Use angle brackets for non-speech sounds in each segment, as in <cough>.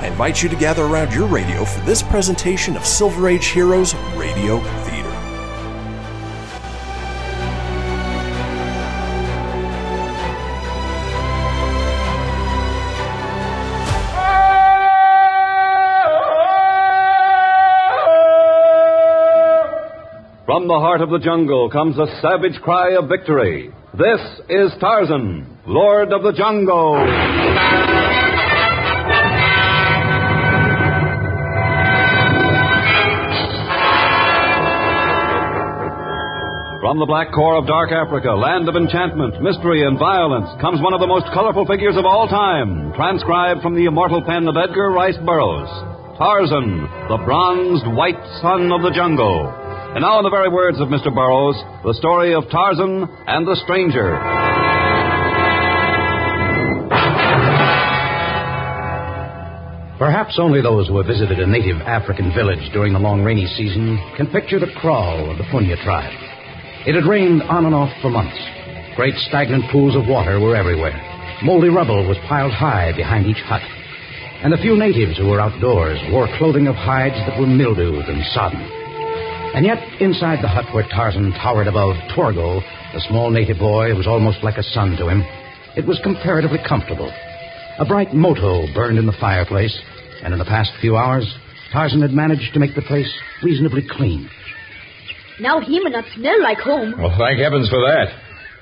I invite you to gather around your radio for this presentation of Silver Age Heroes Radio Theater. From the heart of the jungle comes a savage cry of victory. This is Tarzan, Lord of the Jungle. From the black core of dark Africa, land of enchantment, mystery, and violence, comes one of the most colorful figures of all time, transcribed from the immortal pen of Edgar Rice Burroughs. Tarzan, the bronzed white son of the jungle. And now, in the very words of Mr. Burroughs, the story of Tarzan and the Stranger. Perhaps only those who have visited a native African village during the long rainy season can picture the kraal of the Punya tribe. It had rained on and off for months. Great stagnant pools of water were everywhere. Moldy rubble was piled high behind each hut. And the few natives who were outdoors wore clothing of hides that were mildewed and sodden. And yet, inside the hut where Tarzan towered above Torgo, the small native boy who was almost like a son to him, it was comparatively comfortable. A bright moto burned in the fireplace, and in the past few hours, Tarzan had managed to make the place reasonably clean. Now he may not smell like home. Well, thank heavens for that.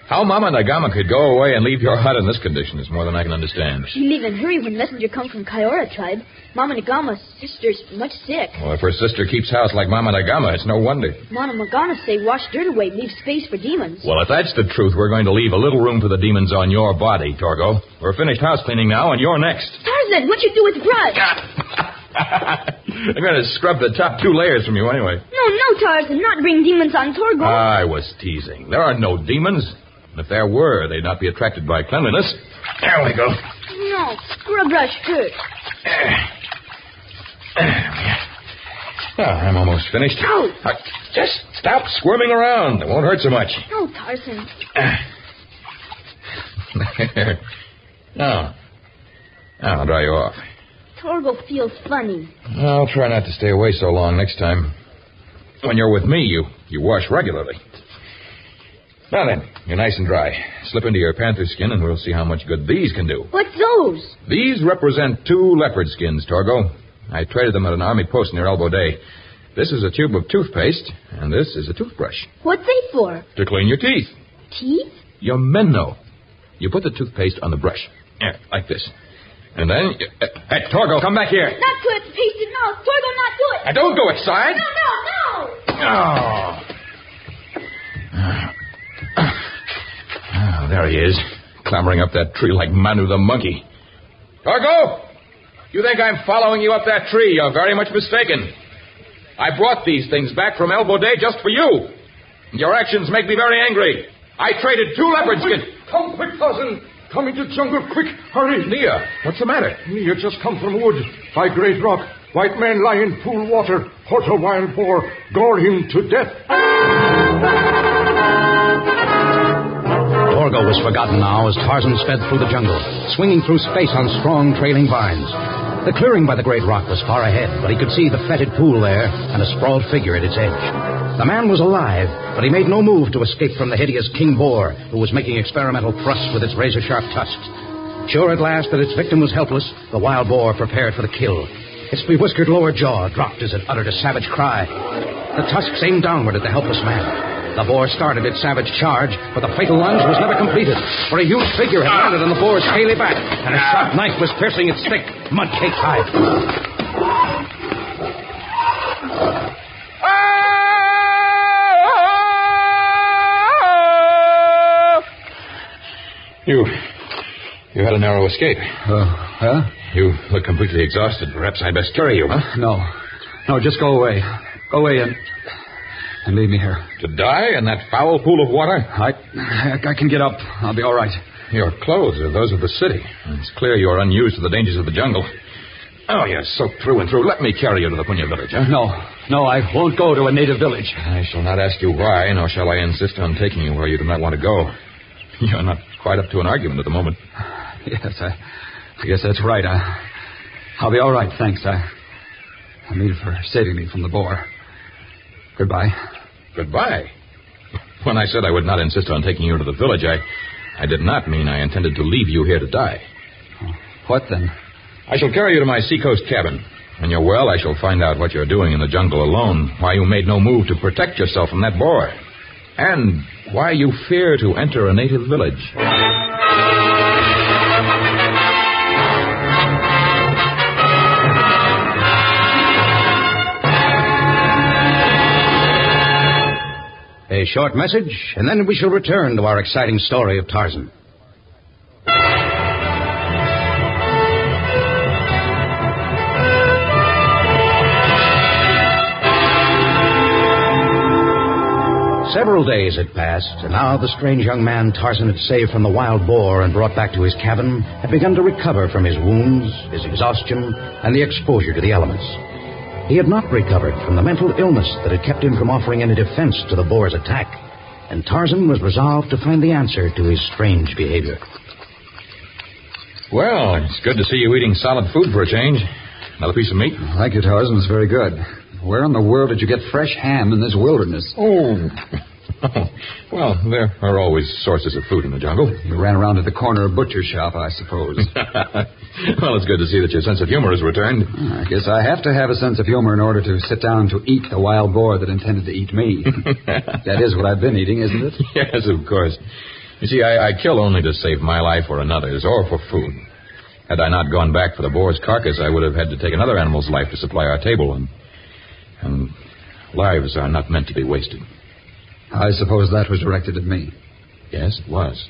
How Mama Nagama could go away and leave your hut in this condition is more than I can understand. She leave in hurry when messenger come from Kayora tribe. Mama Nagama's sister's much sick. Well, if her sister keeps house like Mama Nagama, it's no wonder. Mama Nagama say wash dirt away, leave space for demons. Well, if that's the truth, we're going to leave a little room for the demons on your body, Torgo. We're finished house cleaning now, and you're next. Tarzan, what you do with the brush? I'm going to scrub the top two layers from you anyway. No, no, Tarzan, not bring demons on Torgo. I was teasing. There are no demons. And if there were, they'd not be attracted by cleanliness. There we go. no, scrub brush hurt. Oh, I'm almost finished. No. Uh, just stop squirming around. It won't hurt so much. No, Tarzan. <laughs> Now I'll dry you off. Torgo feels funny. I'll try not to stay away so long next time. When you're with me, you, you wash regularly. Now then, you're nice and dry. Slip into your panther skin and we'll see how much good these can do. What's those? These represent two leopard skins, Torgo. I traded them at an army post near Elbow Day. This is a tube of toothpaste, and this is a toothbrush. What's they for? To clean your teeth. Teeth? Your men know. You put the toothpaste on the brush. Yeah, like this. And then. Uh, hey, Torgo, come back here. Not good. Paste it now. Torgo, not do it. Now, don't go inside. No, no, no. Oh. Oh, there he is, clambering up that tree like Manu the monkey. Torgo! You think I'm following you up that tree? You're very much mistaken. I brought these things back from Elbow Day just for you. Your actions make me very angry. I traded two leopard skins. Come quick, Tarzan. Come into jungle quick. Hurry. Nia, what's the matter? Nia just come from wood. By great rock. White man lie in pool water. Caught a wild boar. Gore him to death. Torgo was forgotten now as Tarzan sped through the jungle, swinging through space on strong trailing vines. The clearing by the great rock was far ahead, but he could see the fetid pool there and a sprawled figure at its edge. The man was alive, but he made no move to escape from the hideous king boar who was making experimental thrusts with its razor sharp tusks. Sure at last that its victim was helpless, the wild boar prepared for the kill. Its bewhiskered lower jaw dropped as it uttered a savage cry. The tusks aimed downward at the helpless man. The boar started its savage charge, but the fatal lunge was never completed, for a huge figure had landed on the boar's scaly back, and a sharp knife was piercing its thick, mud-caked hide. You. You had a narrow escape. Uh, huh? You look completely exhausted. Perhaps I'd best carry you. Huh? No. No, just go away. Go away and. and leave me here. To die in that foul pool of water? I. I can get up. I'll be all right. Your clothes are those of the city. It's clear you're unused to the dangers of the jungle. Oh, you're soaked through and through. Let me carry you to the Punya village, huh? No. No, I won't go to a native village. I shall not ask you why, nor shall I insist on taking you where you do not want to go. <laughs> You're not quite up to an argument at the moment. <sighs> Yes, I, I guess that's right. I, I'll be all right, thanks. I, I mean for saving me from the boar. Goodbye. Goodbye. When I said I would not insist on taking you to the village, I, I did not mean I intended to leave you here to die. Oh, what then? I shall carry you to my seacoast cabin. When you're well, I shall find out what you're doing in the jungle alone, why you made no move to protect yourself from that boar, and why you fear to enter a native village. A short message, and then we shall return to our exciting story of Tarzan. Several days had passed, and now the strange young man Tarzan had saved from the wild boar and brought back to his cabin had begun to recover from his wounds, his exhaustion, and the exposure to the elements. He had not recovered from the mental illness that had kept him from offering any defense to the boar's attack, and Tarzan was resolved to find the answer to his strange behavior. Well, it's good to see you eating solid food for a change. Another piece of meat? Thank you, Tarzan. It's very good. Where in the world did you get fresh ham in this wilderness? Oh. <laughs> well, there are always sources of food in the jungle. You ran around to the corner butcher shop, I suppose. <laughs> well, it's good to see that your sense of humor has returned. Ah, I guess I have to have a sense of humor in order to sit down to eat the wild boar that intended to eat me. <laughs> that is what I've been eating, isn't it? yes, of course. You see, I, I kill only to save my life or another's, or for food. Had I not gone back for the boar's carcass, I would have had to take another animal's life to supply our table, and and lives are not meant to be wasted. I suppose that was directed at me. Yes, it was.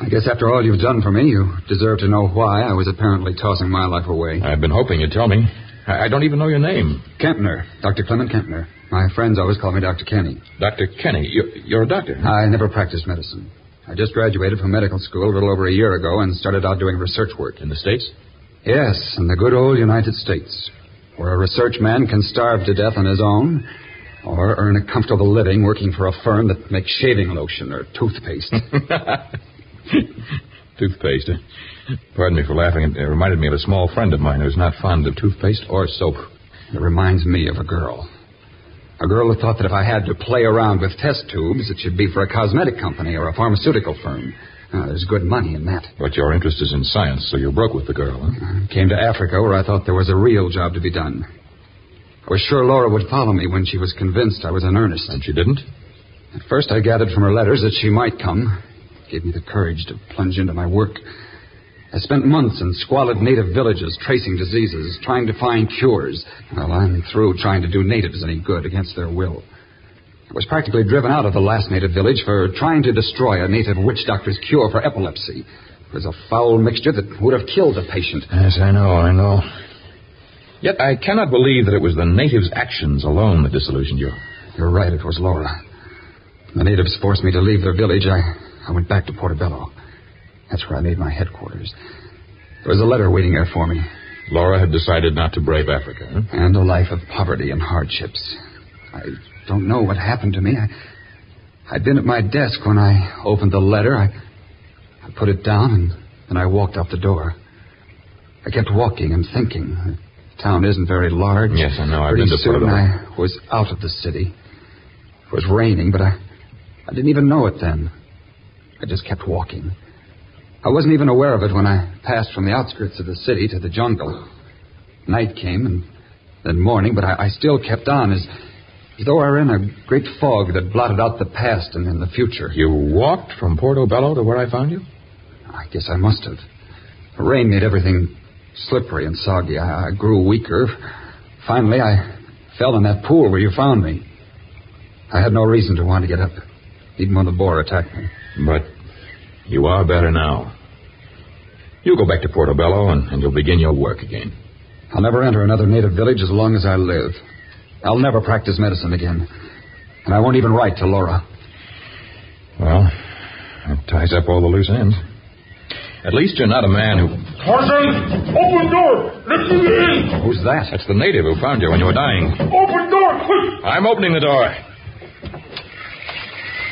I guess after all you've done for me, you deserve to know why I was apparently tossing my life away. I've been hoping you'd tell me. I, I don't even know your name. Kempner, Dr. Clement Kempner. My friends always call me Dr. Kenny. Dr. Kenny. You're, you're a doctor. I never practiced medicine. I just graduated from medical school a little over a year ago and started out doing research work. In the States? Yes, in the good old United States, where a research man can starve to death on his own or earn a comfortable living working for a firm that makes shaving lotion or toothpaste. <laughs> toothpaste. huh? Pardon me for laughing. It reminded me of a small friend of mine who's not fond of toothpaste or soap. It reminds me of a girl. A girl who thought that if I had to play around with test tubes, it should be for a cosmetic company or a pharmaceutical firm. Uh, there's good money in that. But your interest is in science, so you broke with the girl, huh? Came to Africa where I thought there was a real job to be done. I was sure Laura would follow me when she was convinced I was in earnest. And she didn't? At first, I gathered from her letters that she might come. It gave me the courage to plunge into my work. I spent months in squalid native villages tracing diseases, trying to find cures. Well, I'm through trying to do natives any good against their will. I was practically driven out of the last native village for trying to destroy a native witch doctor's cure for epilepsy. It was a foul mixture that would have killed a patient. Yes, I know, I know. Yet I cannot believe that it was the natives' actions alone that disillusioned you. You're right, it was Laura. The natives forced me to leave their village. I, I went back to Portobello. That's where I made my headquarters. There was a letter waiting there for me, Laura had decided not to brave Africa. Huh? and a life of poverty and hardships. I don't know what happened to me. I, I'd been at my desk when I opened the letter. I, I put it down, and then I walked out the door. I kept walking and thinking. The town isn't very large. Yes, I know. I've Pretty been to soon I was out of the city. It was raining, but I, I didn't even know it then. I just kept walking. I wasn't even aware of it when I passed from the outskirts of the city to the jungle. Night came and then morning, but I, I still kept on as, as though I were in a great fog that blotted out the past and, and the future. You walked from Portobello to where I found you? I guess I must have. The rain made everything slippery and soggy. I, I grew weaker. Finally, I fell in that pool where you found me. I had no reason to want to get up, even when the boar attacked me. But you are better now. You go back to Portobello and, and you'll begin your work again. I'll never enter another native village as long as I live. I'll never practice medicine again. And I won't even write to Laura. Well, that ties up all the loose ends. At least you're not a man who. Tarzan, open door. Let me in. Who's that? That's the native who found you when you were dying. Open door, quick. I'm opening the door.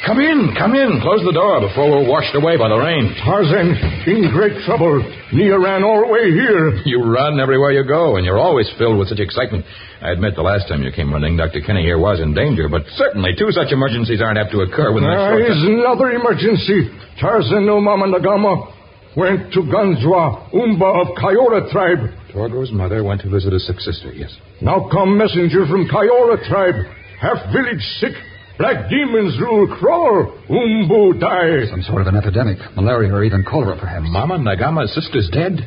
Come in, come in. Close the door before we're washed away by the rain. Tarzan, in great trouble. Nia ran all the way here. You run everywhere you go, and you're always filled with such excitement. I admit the last time you came running, Dr. Kenny here was in danger, but certainly two such emergencies aren't apt to occur within a There short is another emergency. Tarzan no Mama Nagama went to Ganzwa, Umba of Kayora tribe. Torgo's mother went to visit a sick sister, yes. Now come messenger from Kayora tribe. Half village sick. Black demons rule kraal. Umbu die. Some sort of an epidemic. Malaria or even cholera, perhaps. Mama Nagama's sister's dead.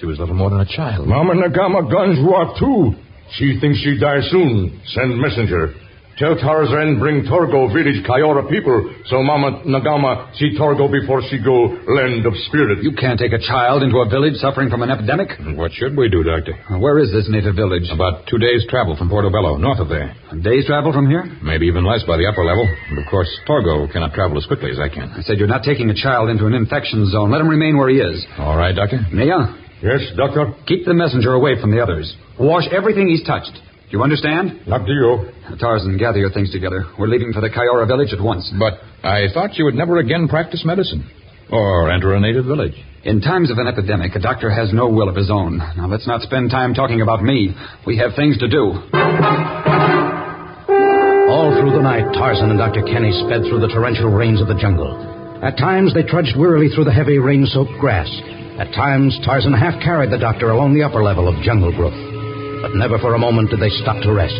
She was little more than a child. Mama Nagama guns Ganzwa too. She thinks she die soon. Send messenger. Tell Tarzan bring Torgo village Kayora people so Mama Nagama see Torgo before she go land of spirit. You can't take a child into a village suffering from an epidemic. What should we do, Doctor? Uh, Where is this native village? About two days' travel from Portobello, north of there. A day's travel from here? Maybe even less by the upper level. And of course, Torgo cannot travel as quickly as I can. I said you're not taking a child into an infection zone. Let him remain where he is. All right, Doctor? Nia, Yes, doctor. keep the messenger away from the others. Wash everything he's touched. Do you understand? Up to you. Tarzan, gather your things together. We're leaving for the Kayora village at once. But I thought you would never again practice medicine. Or enter a native village. In times of an epidemic, a doctor has no will of his own. Now, let's not spend time talking about me. We have things to do. All through the night, Tarzan and Dr. Kenny sped through the torrential rains of the jungle. At times, they trudged wearily through the heavy rain soaked grass. At times, Tarzan half carried the doctor along the upper level of jungle growth. But never for a moment did they stop to rest.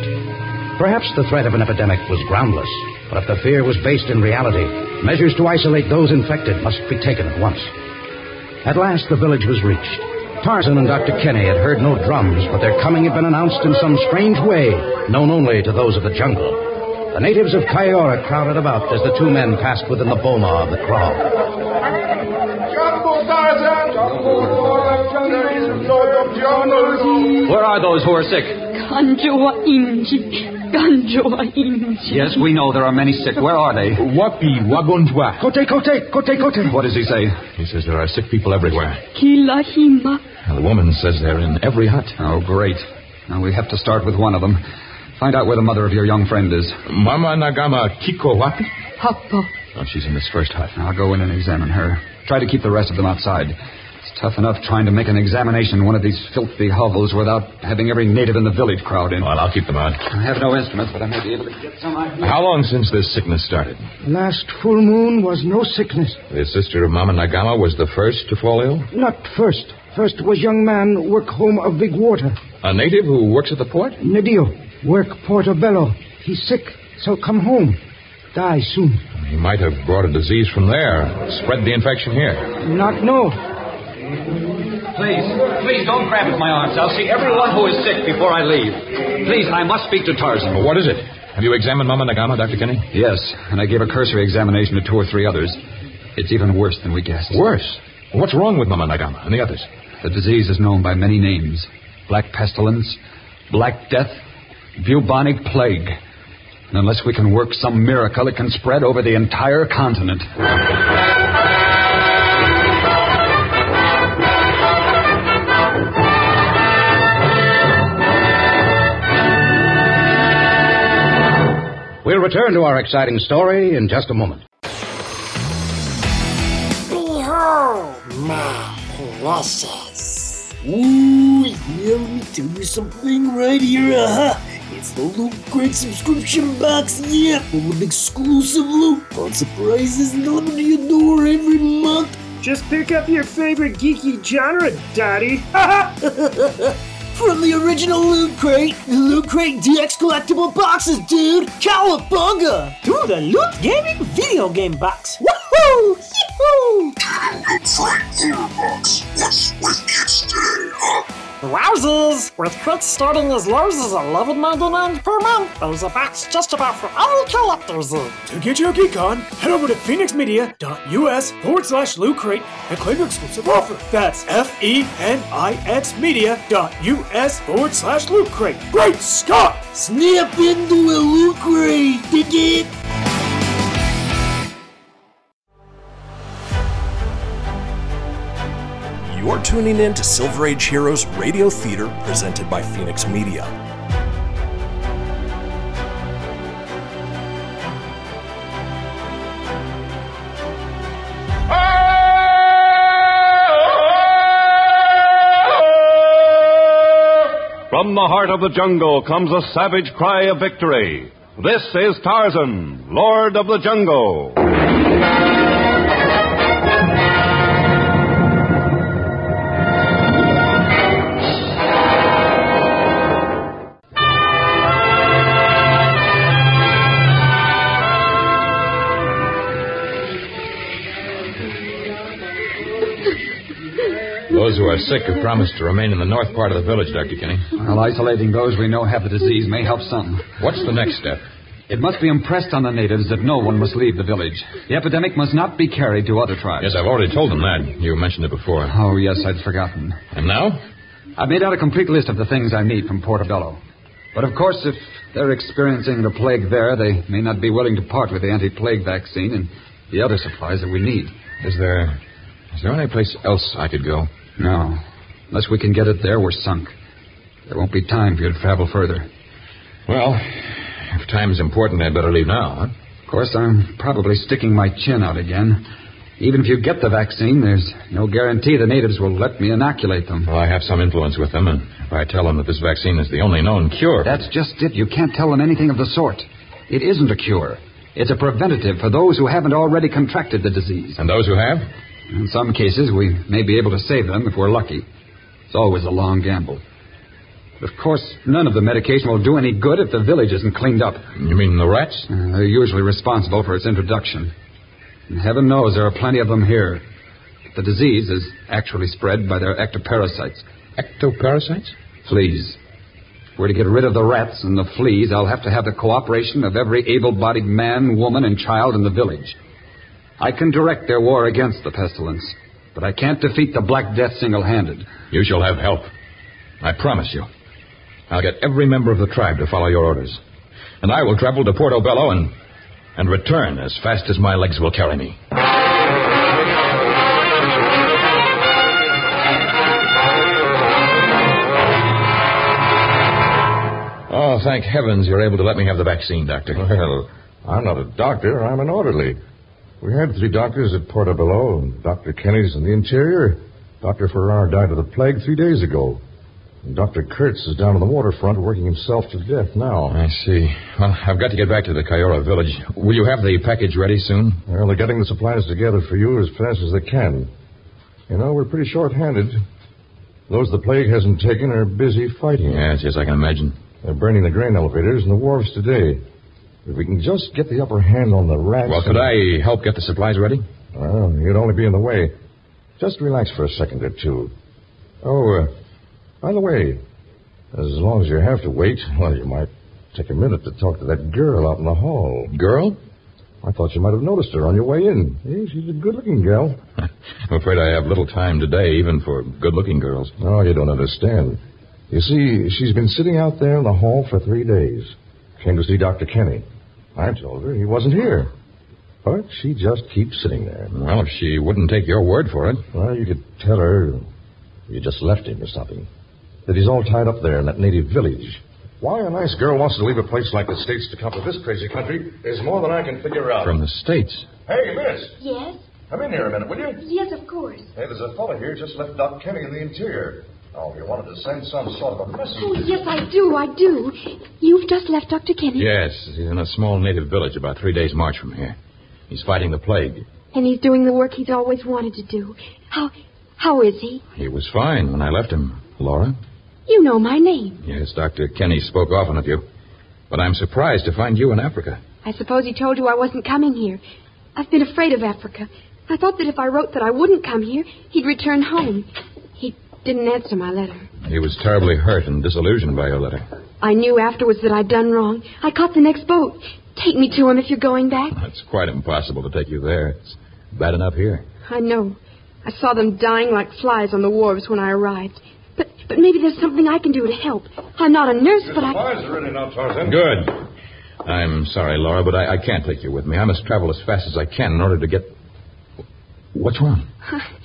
Perhaps the threat of an epidemic was groundless, but if the fear was based in reality, measures to isolate those infected must be taken at once. At last, the village was reached. Tarzan and Dr. Kenny had heard no drums, but their coming had been announced in some strange way, known only to those of the jungle. The natives of Kayora crowded about as the two men passed within the boma of the kraal. Where are those who are sick? Ganjoa Inji. Ganjoa Inji. Yes, we know there are many sick. Where are they? Wapi Wagonjwa. Kote, kote, kote, kote. What does he say? He says there are sick people everywhere. Kilahima. And the woman says they're in every hut. Oh, great. Now we have to start with one of them. Find out where the mother of your young friend is. Mama Nagama Kiko Wapi? Papa. Oh, she's in this first hut. I'll go in and examine her. Try to keep the rest of them outside. It's tough enough trying to make an examination in one of these filthy hovels without having every native in the village crowd in. Well, I'll keep them out. I have no instruments, but I may be able to get some idea. How long since this sickness started? Last full moon was no sickness. The sister of Mama Nagama was the first to fall ill? Not first. First was young man work home of big water. A native who works at the port? Nedio work Portobello. He's sick, so come home. Die soon. He might have brought a disease from there, spread the infection here. Not know. Please, please don't grab at my arms. I'll see everyone who is sick before I leave. Please, I must speak to Tarzan. Well, what is it? Have you examined Mama Nagama, Dr. Kenny? Yes, and I gave a cursory examination to two or three others. It's even worse than we guessed. Worse. What's wrong with Mama Nagama and the others? The disease is known by many names Black Pestilence, Black Death, Bubonic Plague. And unless we can work some miracle, it can spread over the entire continent. We'll return to our exciting story in just a moment. Behold my precious. Ooh, yeah, let me tell you something right here. Uh-huh. It's the Loot Crate subscription box, yeah, full of exclusive loot, fun surprises delivered to your door every month. Just pick up your favorite geeky genre, Daddy. <laughs> From the original Loot Crate, the Loot Crate DX collectible boxes, dude! Cowabunga! To the Loot Gaming video game box. Woohoo! Yee-hoo! Wowzers! With crits starting as low as $11.99 per month, there's a box just about for all collectors. To get your geek on, head over to fenixmedia.us forward slash loot crate and claim your exclusive offer. That's F E N I X media.us forward slash loot crate. Great Scott! Snap into a Loot Crate, dig it? You're tuning in to Silver Age Heroes Radio Theater presented by Fenix Media. From the heart of the jungle comes a savage cry of victory. This is Tarzan, Lord of the Jungle. Those who are sick have promised to remain in the north part of the village, Dr. Kenny. Well, isolating those we know have the disease may help some. What's the next step? It must be impressed on the natives that no one must leave the village. The epidemic must not be carried to other tribes. Yes, I've already told them that. You mentioned it before. Oh, yes, I'd forgotten. And now? I've made out a complete list of the things I need from Portobello. But of course, if they're experiencing the plague there, they may not be willing to part with the anti-plague vaccine and the other supplies that we need. Is there. Is there any place else I could go? No. Unless we can get it there, we're sunk. There won't be time for you to travel further. Well, if time's important, I'd better leave now, huh? Of course, I'm probably sticking my chin out again. Even if you get the vaccine, there's no guarantee the natives will let me inoculate them. Well, I have some influence with them, and if I tell them that this vaccine is the only known cure. That's just it. You can't tell them anything of the sort. It isn't a cure. It's a preventative for those who haven't already contracted the disease. And those who have? In some cases, we may be able to save them if we're lucky. It's always a long gamble. Of course, none of the medication will do any good if the village isn't cleaned up. You mean the rats? Uh, they're usually responsible for its introduction. And heaven knows there are plenty of them here. The disease is actually spread by their ectoparasites. Ectoparasites? Fleas. If we're to get rid of the rats and the fleas, I'll have to have the cooperation of every able bodied man, woman, and child in the village. I can direct their war against the pestilence, but I can't defeat the Black Death single handed. You shall have help. I promise you. I'll get every member of the tribe to follow your orders. And I will travel to Portobello and, and return as fast as my legs will carry me. Oh, thank heavens you're able to let me have the vaccine, Doctor. Well, I'm not a doctor. I'm an orderly. We had three doctors at Portobello, and Dr. Kenny's in the interior. Dr. Farrar died of the plague three days ago. And Dr. Kurtz is down on the waterfront working himself to death now. I see. Well, I've got to get back to the Kayora village. Will you have the package ready soon? Well, they're getting the supplies together for you as fast as they can. You know, we're pretty short-handed. Those the plague hasn't taken are busy fighting. Yes, yes, I can imagine. They're burning the grain elevators and the wharves today. If we can just get the upper hand on the rats... Well, could I help get the supplies ready? Well, you'd only be in the way. Just relax for a second or two. Oh, uh, by the way, as long as you have to wait, <laughs> well, you might take a minute to talk to that girl out in the hall. Girl? I thought you might have noticed her on your way in. She's a good-looking girl. <laughs> I'm afraid I have little time today, even for good-looking girls. Oh, you don't understand. You see, she's been sitting out there in the hall for three days. Came to see Dr. Kenny. I told her he wasn't here. But she just keeps sitting there. Well, if she wouldn't take your word for it. Well, you could tell her you just left him or something. That he's all tied up there in that native village. Why a nice girl wants to leave a place like the States to come to this crazy country is more than I can figure out. From the States? Hey, miss. Yes? Come in here a minute, will you? Yes, of course. Hey, there's a fellow here just left Doc Kenny in the interior. Oh, if you wanted to send some sort of a message. Oh, yes, I do, I do. You've just left Dr. Kenny. Yes, he's in a small native village about three days' march from here. He's fighting the plague. And he's doing the work he's always wanted to do. How how is he? He was fine when I left him, Laura. You know my name. Yes, Dr. Kenny spoke often of you. But I'm surprised to find you in Africa. I suppose he told you I wasn't coming here. I've been afraid of Africa. I thought that if I wrote that I wouldn't come here, he'd return home. He didn't answer my letter. He was terribly hurt and disillusioned by your letter. I knew afterwards that I'd done wrong. I caught the next boat. Take me to him if you're going back. It's quite impossible to take you there. It's bad enough here. I know. I saw them dying like flies on the wharves when I arrived. But but maybe there's something I can do to help. I'm not a nurse, but I. Supplies are ready now, Tarzan. Good. I'm sorry, Laura, but I, I can't take you with me. I must travel as fast as I can in order to get. What's wrong? I,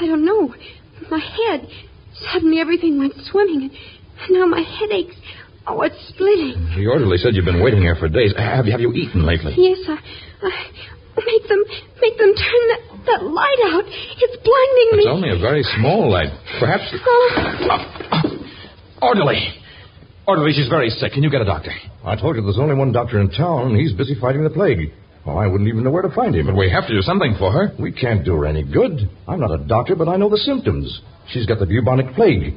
I don't know. My head. Suddenly everything went swimming, and now my head aches. Oh, it's splitting. The orderly said you've been waiting here for days. Have you, have you eaten lately? Yes, I, I make them make them turn that, that light out. It's blinding me. It's only a very small light. Perhaps. Oh, ah, ah. Orderly! Orderly, she's very sick. Can you get a doctor? I told you there's only one doctor in town, and he's busy fighting the plague. Well, I wouldn't even know where to find him. But we have to do something for her. We can't do her any good. I'm not a doctor, but I know the symptoms. She's got the bubonic plague.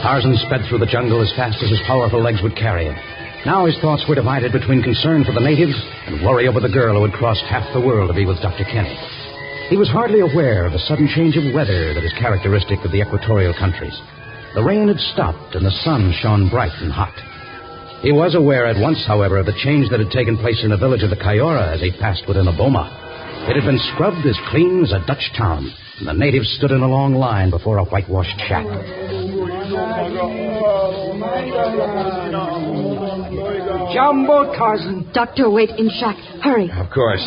Tarzan sped through the jungle as fast as his powerful legs would carry him. Now his thoughts were divided between concern for the natives and worry over the girl who had crossed half the world to be with Dr. Kenny. He was hardly aware of the sudden change of weather that is characteristic of the equatorial countries. The rain had stopped and the sun shone bright and hot. He was aware at once, however, of the change that had taken place in the village of the Kayora as he passed within the boma. It had been scrubbed as clean as a Dutch town, and the natives stood in a long line before a whitewashed shack. Jumbo Tarzan. Doctor, wait in shack. Hurry. Of course.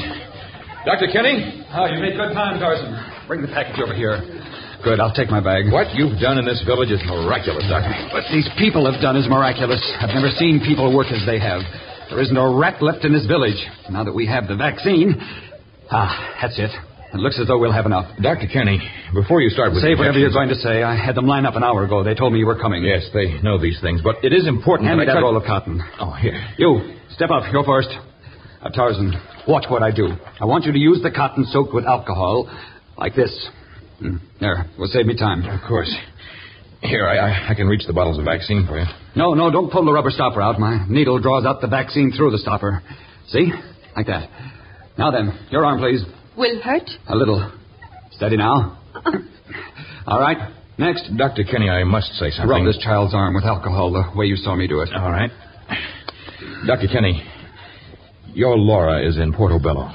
Dr. Kenny? Oh, you made good time, Tarzan. Bring the package over here. Good, I'll take my bag. What you've done in this village is miraculous, Doctor. What these people have done is miraculous. I've never seen people work as they have. There isn't a rat left in this village. Now that we have the vaccine. Ah, that's it. It looks as though we'll have enough. Dr. Kenny, before you start with Say whatever you're going to say. I had them line up an hour ago. They told me you were coming. Yes, they know these things, but it is important Hand me that cut- roll of cotton. Oh, here. You, step up. You're first. Now, Tarzan, watch what I do. I want you to use the cotton soaked with alcohol, like this. Hmm, There, will save me time. Of course. Here, I, I, I can reach the bottles of vaccine for you. No, no, don't pull the rubber stopper out. My needle draws out the vaccine through the stopper. See? Like that. Now then, your arm, please. Will hurt? A little. Steady now. <coughs> All right. Next. Dr. Kenny, I must say something. Rub this child's arm with alcohol the way you saw me do it. All right. Dr. Kenny, your Laura is in Portobello.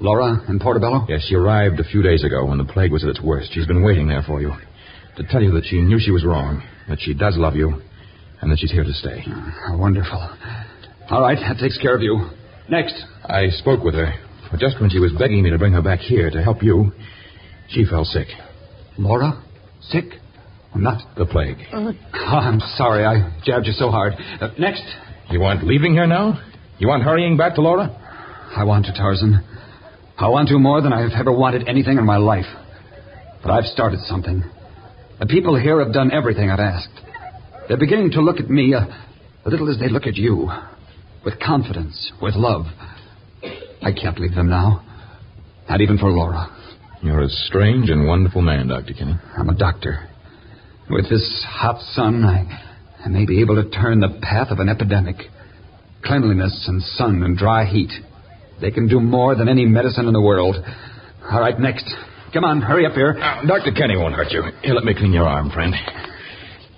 Laura in Portobello? Yes, she arrived a few days ago when the plague was at its worst. She's been waiting there for you to tell you that she knew she was wrong, that she does love you, and that she's here to stay. How wonderful. All right, that takes care of you. Next. I spoke with her, but just when she was begging me to bring her back here to help you, she fell sick. Laura? Sick? Not The plague. Oh, I'm sorry. I jabbed you so hard. Uh, next. You want leaving here now? You want hurrying back to Laura? I want to, Tarzan. I want to more than I've ever wanted anything in my life. But I've started something. The people here have done everything I've asked. They're beginning to look at me uh, a, a little as they look at you. With confidence, with love. I can't leave them now. Not even for Laura. You're a strange and wonderful man, Dr. Kenny. I'm a doctor. With this hot sun, I, I may be able to turn the path of an epidemic. Cleanliness and sun and dry heat. They can do more than any medicine in the world. All right, next. Come on, hurry up here. Dr. Kenny won't hurt you. Here, let me clean your arm, friend.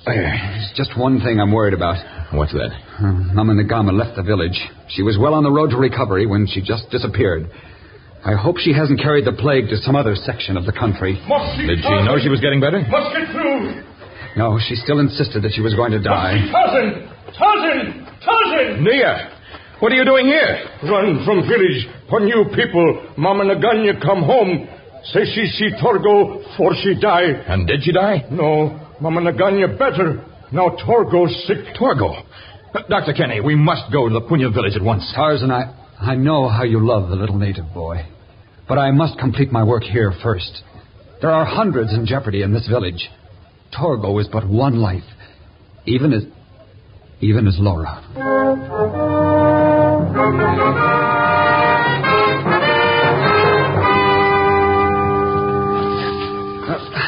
There. There's just one thing I'm worried about. What's that? Uh, Mama Nagama left the village. She was well on the road to recovery when she just disappeared. I hope she hasn't carried the plague to some other section of the country. Did she know she was getting better? Must get through. No, she still insisted that she was going to die. Tarzan! Tarzan! Tarzan! Nia, what are you doing here? Run from village. For new people. Mama Naganya come home. Say she see Torgo for she die. And did she die? No. Mama Naganya better. Now Torgo sick. Torgo. Dr. Kenny, we must go to the Punya village at once. Tarzan, I, I know how you love the little native boy. But I must complete my work here first. There are hundreds in jeopardy in this village. Torgo is but one life. Even as. even as Laura.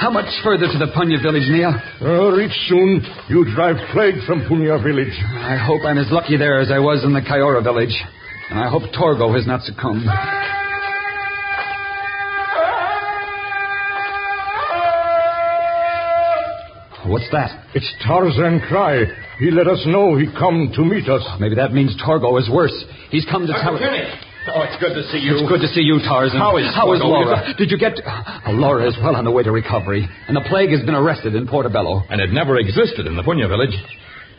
How much further to the Punya village, Nia? Uh, reach soon. You drive plague from Punya village. I hope I'm as lucky there as I was in the Kayora village. And I hope Torgo has not succumbed. What's that? It's Tarzan Cry. He let us know he come to meet us. Ah, maybe that means Torgo is worse. He's come to tell us. Oh, it's good to see you. It's good to see you, Tarzan. How is How is Laura? Did you get? Oh, Laura is well on the way to recovery, and the plague has been arrested in Portobello. And it never existed in the Punya village.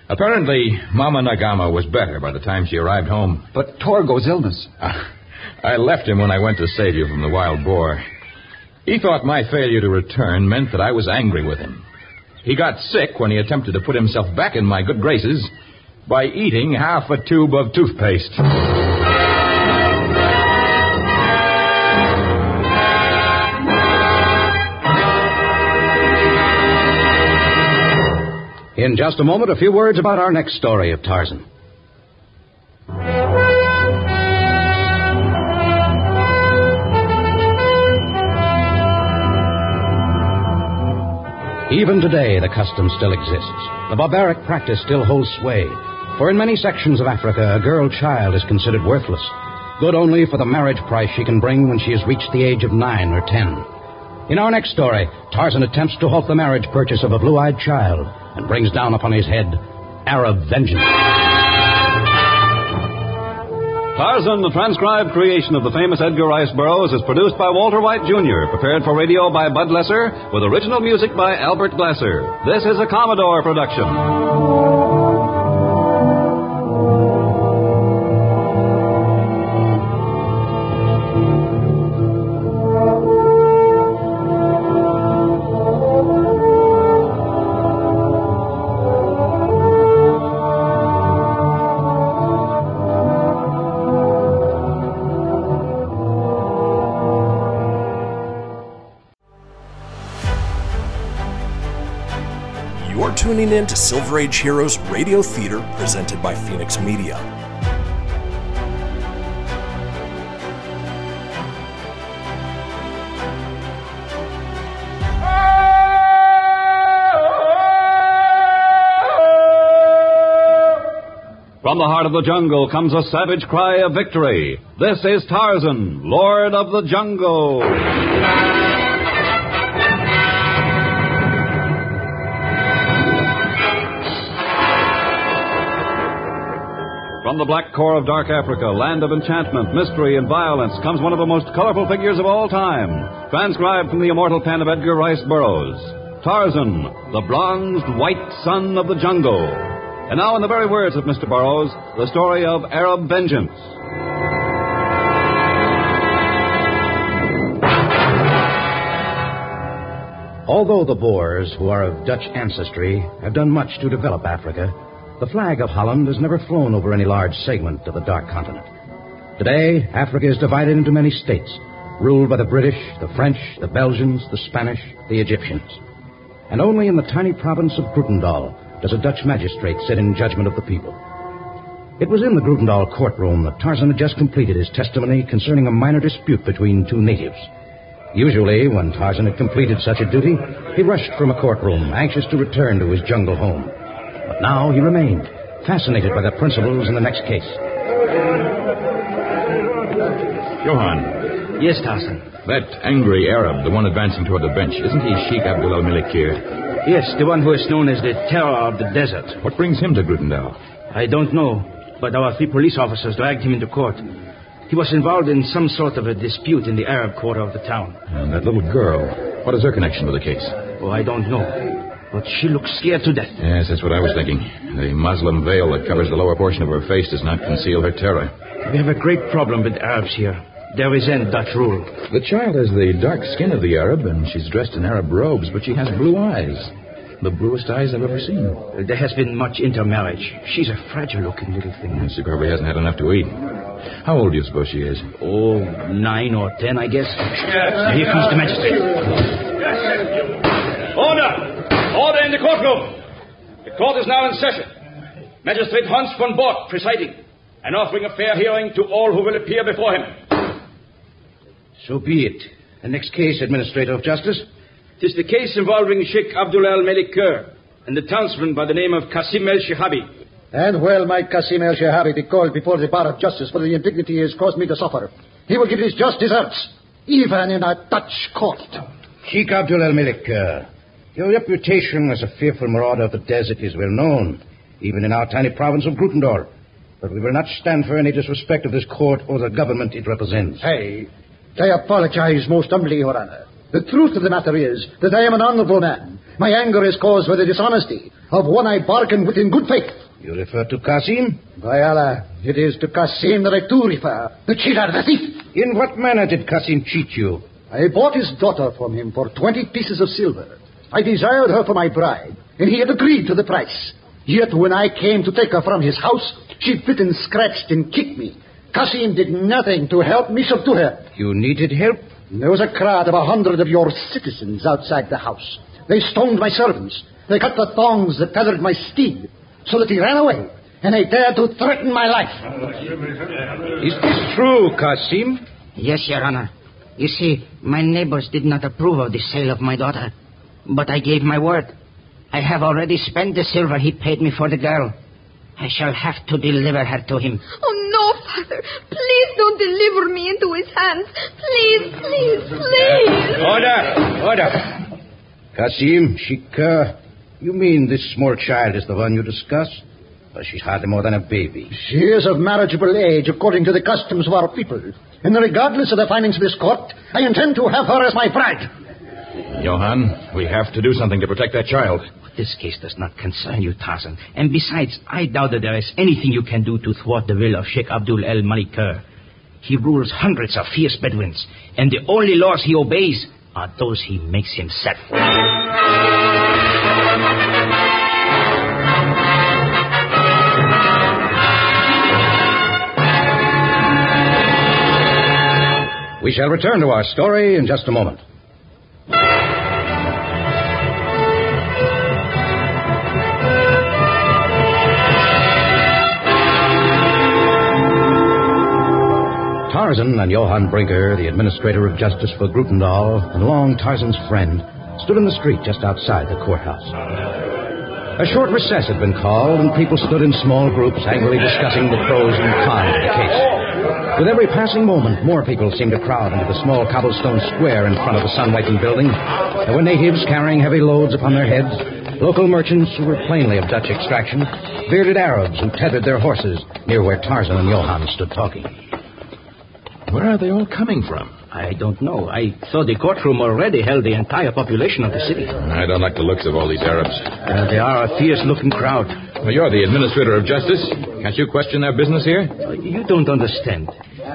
Apparently, Mama Nagama was better by the time she arrived home. But Torgo's illness. Ah, I left him when I went to save you from the wild boar. He thought my failure to return meant that I was angry with him. He got sick when he attempted to put himself back in my good graces by eating half a tube of toothpaste. In just a moment, a few words about our next story of Tarzan. Even today, the custom still exists. The barbaric practice still holds sway. For in many sections of Africa, a girl child is considered worthless, good only for the marriage price she can bring when she has reached the age of nine or ten. In our next story, Tarzan attempts to halt the marriage purchase of a blue eyed child and brings down upon his head Arab vengeance. Tarzan, the transcribed creation of the famous Edgar Rice Burroughs, is produced by Walter White Jr., prepared for radio by Bud Lesser, with original music by Albert Glasser. This is a Commodore production. Tuning in to Silver Age Heroes Radio Theater presented by Fenix Media. From the heart of the jungle comes a savage cry of victory. This is Tarzan, Lord of the Jungle. From the black core of dark Africa, land of enchantment, mystery, and violence, comes one of the most colorful figures of all time, transcribed from the immortal pen of Edgar Rice Burroughs. Tarzan, the bronzed white son of the jungle. And now, in the very words of Mr. Burroughs, the story of Arab vengeance. Although the Boers, who are of Dutch ancestry, have done much to develop Africa, the flag of Holland has never flown over any large segment of the dark continent. Today, Africa is divided into many states, ruled by the British, the French, the Belgians, the Spanish, the Egyptians. And only in the tiny province of Grootendal does a Dutch magistrate sit in judgment of the people. It was in the Grootendal courtroom that Tarzan had just completed his testimony concerning a minor dispute between two natives. Usually, when Tarzan had completed such a duty, he rushed from a courtroom, anxious to return to his jungle home. But now he remained, fascinated by the principles in the next case. Johann, Yes, Tarzan. that angry Arab, the one advancing toward the bench, isn't he Sheikh Abdul al Malikir? Yes, the one who is known as the terror of the desert. What brings him to Grootendal? I don't know, but our three police officers dragged him into court. He was involved in some sort of a dispute in the Arab quarter of the town. And that little girl, what is her connection with the case? Oh, I don't know. But she looks scared to death. Yes, that's what I was thinking. The Muslim veil that covers the lower portion of her face does not conceal her terror. We have a great problem with Arabs here. They resent Dutch rule. The child has the dark skin of the Arab, and she's dressed in Arab robes, but she has blue eyes. The bluest eyes I've ever seen. There has been much intermarriage. She's a fragile-looking little thing. She probably hasn't had enough to eat. How old do you suppose she is? Oh, nine or ten, I guess. Here comes the magistrate. Order! Order in the courtroom! The court is now in session. Magistrate Hans von Borg presiding and offering a fair hearing to all who will appear before him. So be it. The next case, Administrator of Justice. Tis the case involving Sheikh Abdul Al Malik Kur and the townsman by the name of Qasim El Shihabi. And well might Qasim El Shahabi be called before the bar of justice for the indignity he has caused me to suffer. He will get his just deserts, even in a Dutch court. Sheikh Abdul Al Malik, uh, your reputation as a fearful marauder of the desert is well known, even in our tiny province of Grutendorf. But we will not stand for any disrespect of this court or the government it represents. Hey, I apologize most humbly, Your Honor. The truth of the matter is that I am an honorable man. My anger is caused by the dishonesty of one I bargained with in good faith. You refer to Qasim? By Allah, it is to Qasim that I do refer. The cheater, the thief. In what manner did Qasim cheat you? I bought his daughter from him for 20 pieces of silver. I desired her for my bride, and he had agreed to the price. Yet when I came to take her from his house, she bit and scratched and kicked me. Qasim did nothing to help me subdue her. You needed help? There was a crowd of a hundred of your citizens outside the house. They stoned my servants. They cut the thongs that tethered my steed, so that he ran away, and they dared to threaten my life. Is this true, Qasim? Yes, Your Honor. You see, my neighbors did not approve of the sale of my daughter. But I gave my word. I have already spent the silver he paid me for the girl. I shall have to deliver her to him. Oh, no, Father. Please don't deliver me into his hands. Please, please, please. Order! Order! Qasim, Shika, you mean this small child is the one you discussed? Well, she's hardly more than a baby. She is of marriageable age according to the customs of our people. And regardless of the findings of this court, I intend to have her as my bride. Johann, we have to do something to protect that child. But This case does not concern you, Tarzan. And besides, I doubt that there is anything you can do to thwart the will of Sheikh Abdul El Malik He rules hundreds of fierce Bedouins, and the only laws he obeys are those he makes himself. We shall return to our story in just a moment. Tarzan and Johann Brinker, the administrator of justice for Grootendal, and long Tarzan's friend, stood in the street just outside the courthouse. A short recess had been called, and people stood in small groups angrily discussing the pros and cons of the case. With every passing moment, more people seemed to crowd into the small cobblestone square in front of the sun-whitened building. There were natives carrying heavy loads upon their heads, local merchants who were plainly of Dutch extraction, bearded Arabs who tethered their horses near where Tarzan and Johann stood talking. Where are they all coming from? I don't know. I thought the courtroom already held the entire population of the city. I don't like the looks of all these Arabs. Uh, they are a fierce-looking crowd. Well, you're the administrator of justice. Can't you question their business here? You don't understand.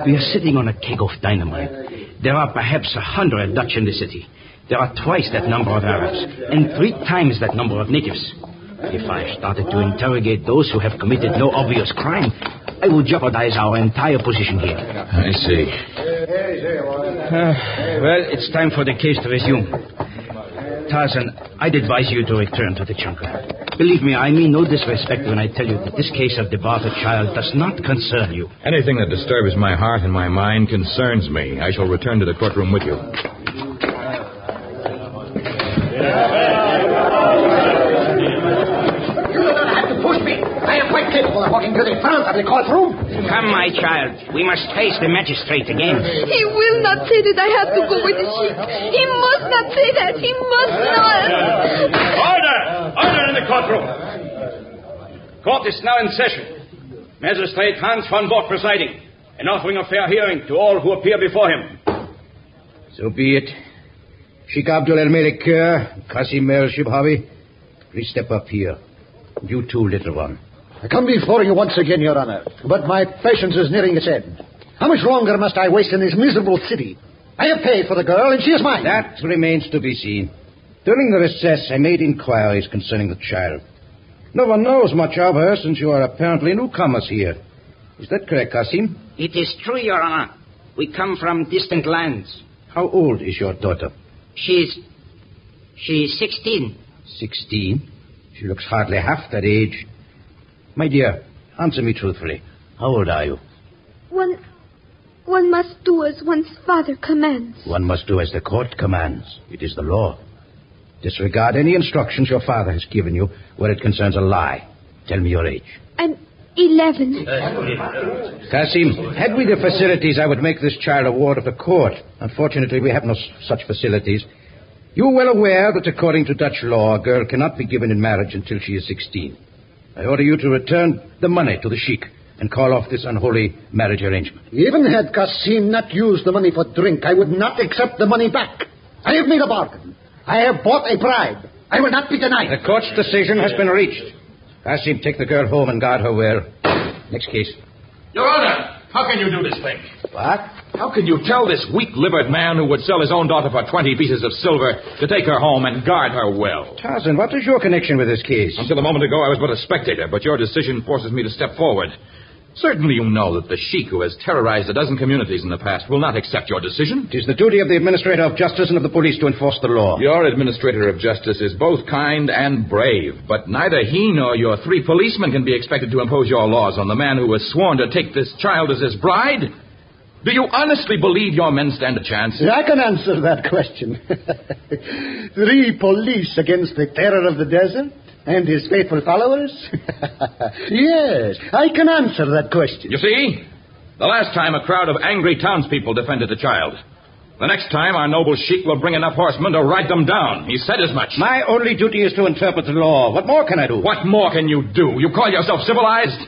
We are sitting on a keg of dynamite. There are perhaps a hundred Dutch in the city. There are twice that number of Arabs, and three times that number of natives. If I started to interrogate those who have committed no obvious crime, I would jeopardize our entire position here. I see. Uh, well, it's time for the case to resume. Tarzan, I'd advise you to return to the jungle. Believe me, I mean no disrespect when I tell you that this case of the Barter child does not concern you. Anything that disturbs my heart and my mind concerns me. I shall return to the courtroom with you. I am quite capable of walking to the front of the courtroom. Come, my child. We must face the magistrate again. He will not say that I have to go with the sheik. He must not say that. He must not. Order! Order in the courtroom. Court is now in session. Magistrate Hans von Bock presiding and offering a fair hearing to all who appear before him. So be it. Sheikh Abdul El Malik Kur, Qasim El Shibhavi, please step up here. You too, little one. I come before you once again, Your Honor, but my patience is nearing its end. How much longer must I waste in this miserable city? I have paid for the girl, and she is mine. That remains to be seen. During the recess, I made inquiries concerning the child. No one knows much of her since you are apparently newcomers here. Is that correct, Qasim? It is true, Your Honor. We come from distant lands. How old is your daughter? She's. She's 16. Sixteen? She looks hardly half that age. My dear, answer me truthfully. How old are you? One. One must do as one's father commands. One must do as the court commands. It is the law. Disregard any instructions your father has given you where it concerns a lie. Tell me your age. I'm 11. Qasim, had we the facilities, I would make this child a ward of the court. Unfortunately, we have no such facilities. You are well aware that according to Dutch law, a girl cannot be given in marriage until she is 16. I order you to return the money to the sheik and call off this unholy marriage arrangement. Even had Qasim not used the money for drink, I would not accept the money back. I have made a bargain. I have bought a bride. I will not be denied. The court's decision has been reached. Qasim, take the girl home and guard her well. Next case. Your Honor, how can you do this thing? What? How can you tell this weak-livered man who would sell his own daughter for 20 pieces of silver to take her home and guard her well? Tarzan, what is your connection with this case? Until a moment ago, I was but a spectator, but your decision forces me to step forward. Certainly you know that the sheik who has terrorized a dozen communities in the past will not accept your decision. It is the duty of the administrator of justice and of the police to enforce the law. Your administrator of justice is both kind and brave, but neither he nor your three policemen can be expected to impose your laws on the man who was sworn to take this child as his bride. Do you honestly believe your men stand a chance? I can answer that question. <laughs> Three police against the terror of the desert and his faithful followers? <laughs> yes, I can answer that question. You see? The last time a crowd of angry townspeople defended the child. The next time our noble sheik will bring enough horsemen to ride them down. He said as much. My only duty is to interpret the law. What more can I do? What more can you do? You call yourself civilized?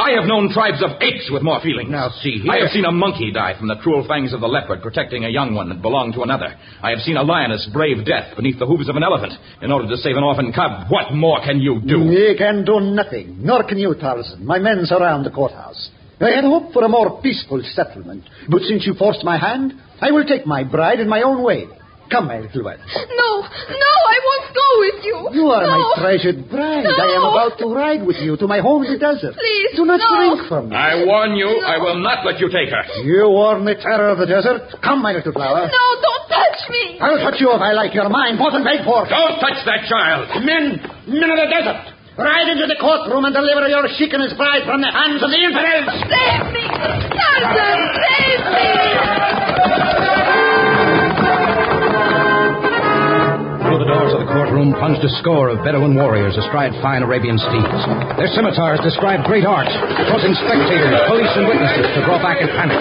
I have known tribes of apes with more feelings. Now, see here. I have seen a monkey die from the cruel fangs of the leopard protecting a young one that belonged to another. I have seen a lioness brave death beneath the hooves of an elephant in order to save an orphan cub. What more can you do? You can do nothing, nor can you, Tarzan. My men surround the courthouse. I had hoped for a more peaceful settlement, but since you forced my hand, I will take my bride in my own way. Come, my little one. No, no, I won't go with you. You are no. my treasured bride. No. I am about to ride with you to my home in the desert. Please, Do not no. shrink from me. I warn you, I will not let you take her. You warn the terror of the desert? Come, my little flower. No, don't touch me. I'll touch you if I like your mind, bought and paid for. Don't touch that child. Men, men of the desert, ride into the courtroom and deliver your sheik and his bride from the hands of the infidels. Save me. Tarzan, save me. Of plunged a score of Bedouin warriors astride fine Arabian steeds. Their scimitars described great arcs, causing spectators, police, and witnesses to draw back in panic.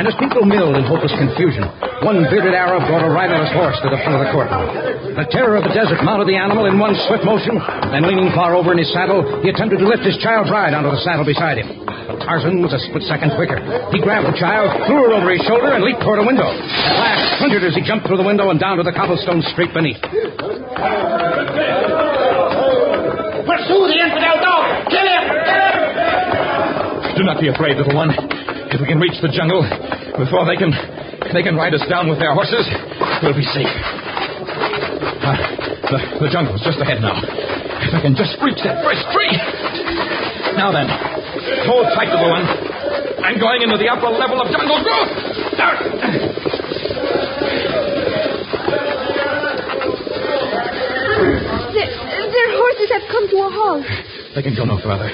And as people milled in hopeless confusion, one bearded Arab brought a riderless horse to the front of the courtroom. The terror of the desert mounted the animal in one swift motion, then leaning far over in his saddle, he attempted to lift his child bride onto the saddle beside him. But Tarzan was a split second quicker. He grabbed the child, threw her over his shoulder, and leaped toward a window. At last, splintered as he jumped through the window and down to the cobblestone street beneath. Pursue the infidel dog! Kill him! Do not be afraid, little one. If we can reach the jungle before they can they can ride us down with their horses, we'll be safe. Ah, the, the jungle's just ahead now. If I can just reach that first tree. Now then, hold tight, little one. I'm going into the upper level of jungle growth. Horses have come to a halt. They can go no further.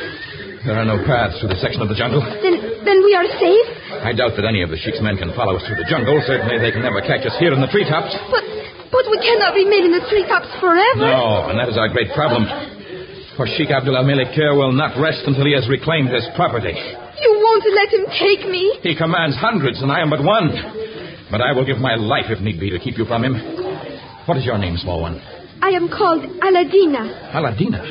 There are no paths through the section of the jungle. Then, then we are safe. I doubt that any of the sheik's men can follow us through the jungle. Certainly, they can never catch us here in the treetops. But, but we cannot remain in the treetops forever. No, and that is our great problem. For Sheikh Abdullah Malik will not rest until he has reclaimed his property. You won't let him take me. He commands hundreds, and I am but one. But I will give my life, if need be, to keep you from him. What is your name, small one? I am called Aladina. Aladina.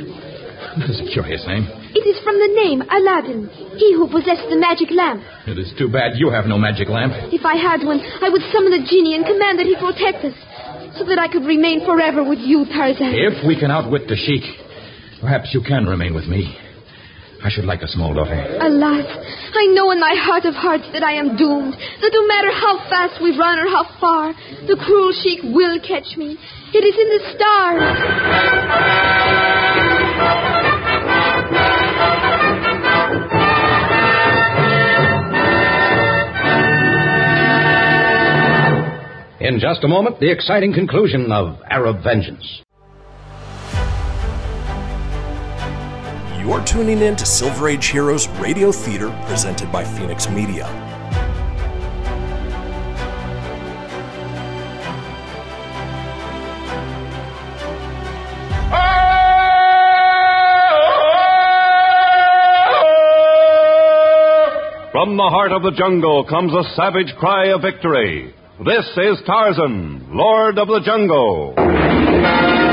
That is a curious name. It is from the name Aladdin, he who possessed the magic lamp. It is too bad you have no magic lamp. If I had one, I would summon a genie and command that he protect us, so that I could remain forever with you, Tarzan. If we can outwit the Sheik, perhaps you can remain with me. I should like a small daughter. Alas, I know in my heart of hearts that I am doomed. That no matter how fast we run or how far, the cruel sheik will catch me. It is in the stars. In just a moment, the exciting conclusion of Arab Vengeance. You're tuning in to Silver Age Heroes Radio Theater presented by Fenix Media. From the heart of the jungle comes a savage cry of victory. This is Tarzan, Lord of the Jungle.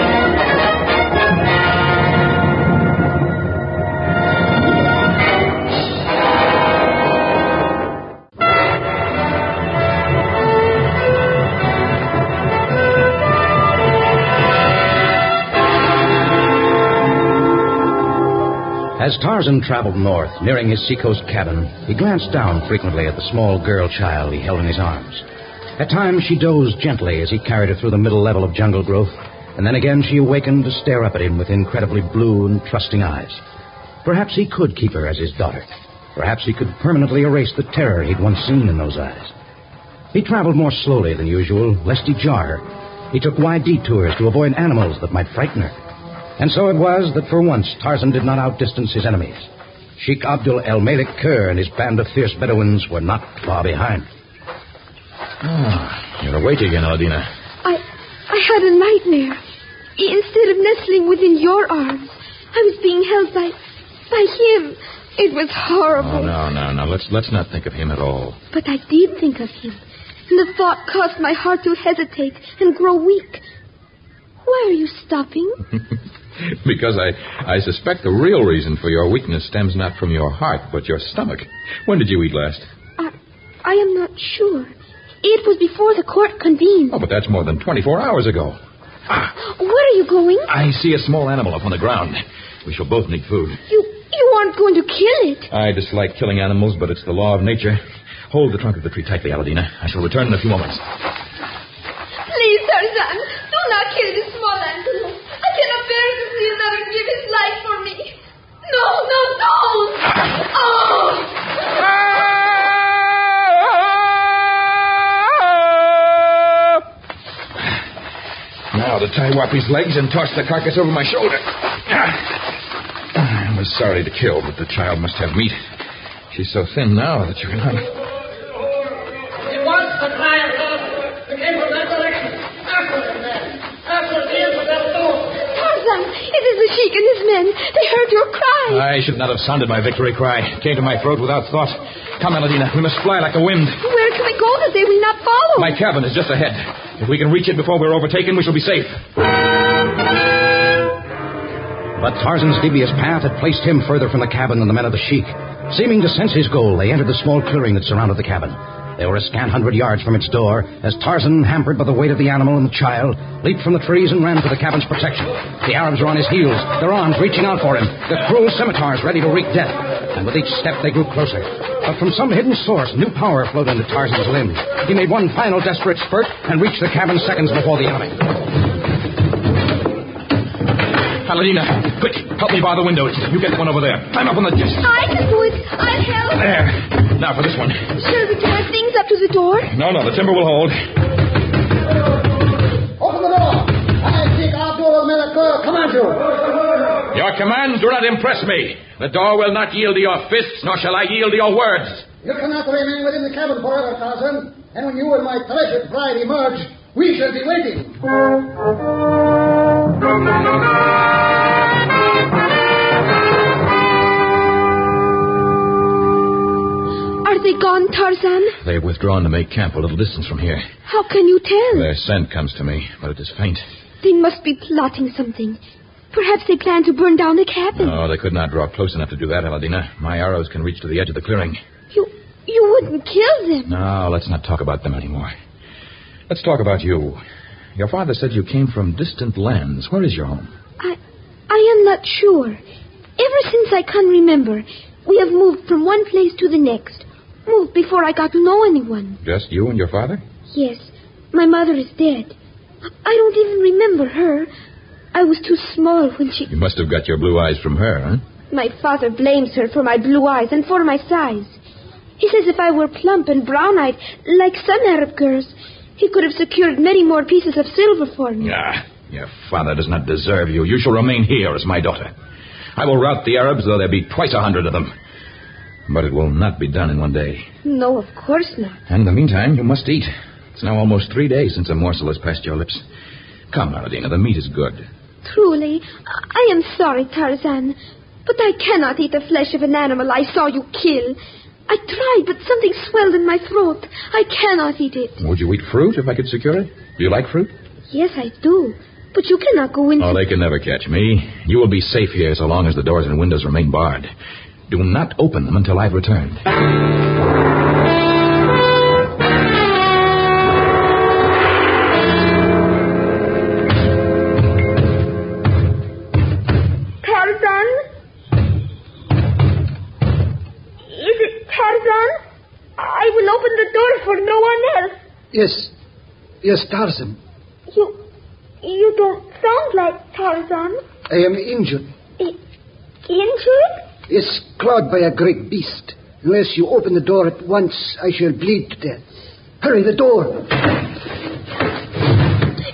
As Tarzan traveled north, nearing his seacoast cabin, he glanced down frequently at the small girl child he held in his arms. At times, she dozed gently as he carried her through the middle level of jungle growth, and then again she awakened to stare up at him with incredibly blue and trusting eyes. Perhaps he could keep her as his daughter. Perhaps he could permanently erase the terror he'd once seen in those eyes. He traveled more slowly than usual, lest he jar her. He took wide detours to avoid animals that might frighten her. And so it was that for once Tarzan did not outdistance his enemies. Sheikh Abdul El Malik Kerr and his band of fierce Bedouins were not far behind. Ah, you're awake again, Aladina. I I had a nightmare. Instead of nestling within your arms, I was being held by by him. It was horrible. Oh, no, no, no. Let's let's not think of him at all. But I did think of him. And the thought caused my heart to hesitate and grow weak. Why are you stopping? <laughs> <laughs> because I, I suspect the real reason for your weakness stems not from your heart, but your stomach. When did you eat last? I, I am not sure. It was before the court convened. Oh, but that's more than 24 hours ago. Ah. Where are you going? I see a small animal up on the ground. We shall both need food. You you aren't going to kill it. I dislike killing animals, but it's the law of nature. Hold the trunk of the tree tightly, Aladina. I shall return in a few moments. Please, Tarzan, do not kill this small animal. Cannot bear to see another give his life for me. No, no, don't! Oh! Now to tie Wappy's legs and toss the carcass over my shoulder. I was sorry to kill, but the child must have meat. She's so thin now that you cannot. It sheik and his men. They heard your cry. I should not have sounded my victory cry. It came to my throat without thought. Come, Aladina. We must fly like the wind. Where can we go that they will not follow? My cabin is just ahead. If we can reach it before we're overtaken, we shall be safe. But Tarzan's devious path had placed him further from the cabin than the men of the sheik. Seeming to sense his goal, they entered the small clearing that surrounded the cabin. They were a scant hundred yards from its door as Tarzan, hampered by the weight of the animal and the child, leaped from the trees and ran for the cabin's protection. The Arabs were on his heels, their arms reaching out for him, their cruel scimitars ready to wreak death. And with each step, they grew closer. But from some hidden source, new power flowed into Tarzan's limbs. He made one final desperate spurt and reached the cabin seconds before the enemy. Aladina, quick, help me by the window. You get one over there. Climb up on the disc. I can do it. I'll help. There. Now for this one. Shall we tie things up to the door? No, no, the timber will hold. Open the door. I seek Abdul Malik command you. Your commands do not impress me. The door will not yield to your fists, nor shall I yield to your words. You cannot remain within the cabin forever, Tarzan. And when you and my treasured bride emerge, we shall be waiting. They gone, Tarzan? They have withdrawn to make camp a little distance from here. How can you tell? Their scent comes to me, but it is faint. They must be plotting something. Perhaps they plan to burn down the cabin. No, they could not draw close enough to do that, Aladina. My arrows can reach to the edge of the clearing. You you wouldn't kill them. No, let's not talk about them anymore. Let's talk about you. Your father said you came from distant lands. Where is your home? I I am not sure. Ever since I can remember, we have moved from one place to the next. Moved before I got to know anyone. Just you and your father? Yes, my mother is dead. I don't even remember her. I was too small when she. You must have got your blue eyes from her, huh? My father blames her for my blue eyes and for my size. He says if I were plump and brown eyed, like some Arab girls, he could have secured many more pieces of silver for me. Ah, your father does not deserve you. You shall remain here as my daughter. I will rout the Arabs, though there be twice a hundred of them. But it will not be done in one day. No, of course not. And in the meantime, you must eat. It's now almost three days since a morsel has passed your lips. Come, Aladina, the meat is good. Truly, I am sorry, Tarzan, but I cannot eat the flesh of an animal I saw you kill. I tried, but something swelled in my throat. I cannot eat it. Would you eat fruit if I could secure it? Do you like fruit? Yes, I do. But you cannot go into. Oh, they can never catch me. You will be safe here so long as the doors and windows remain barred. Do not open them until I've returned. Tarzan? Is it Tarzan? I will open the door for no one else. Yes. Yes, Tarzan. You. You don't sound like Tarzan. I am injured. I- injured? Yes, clawed by a great beast. Unless you open the door at once, I shall bleed to death. Hurry, the door.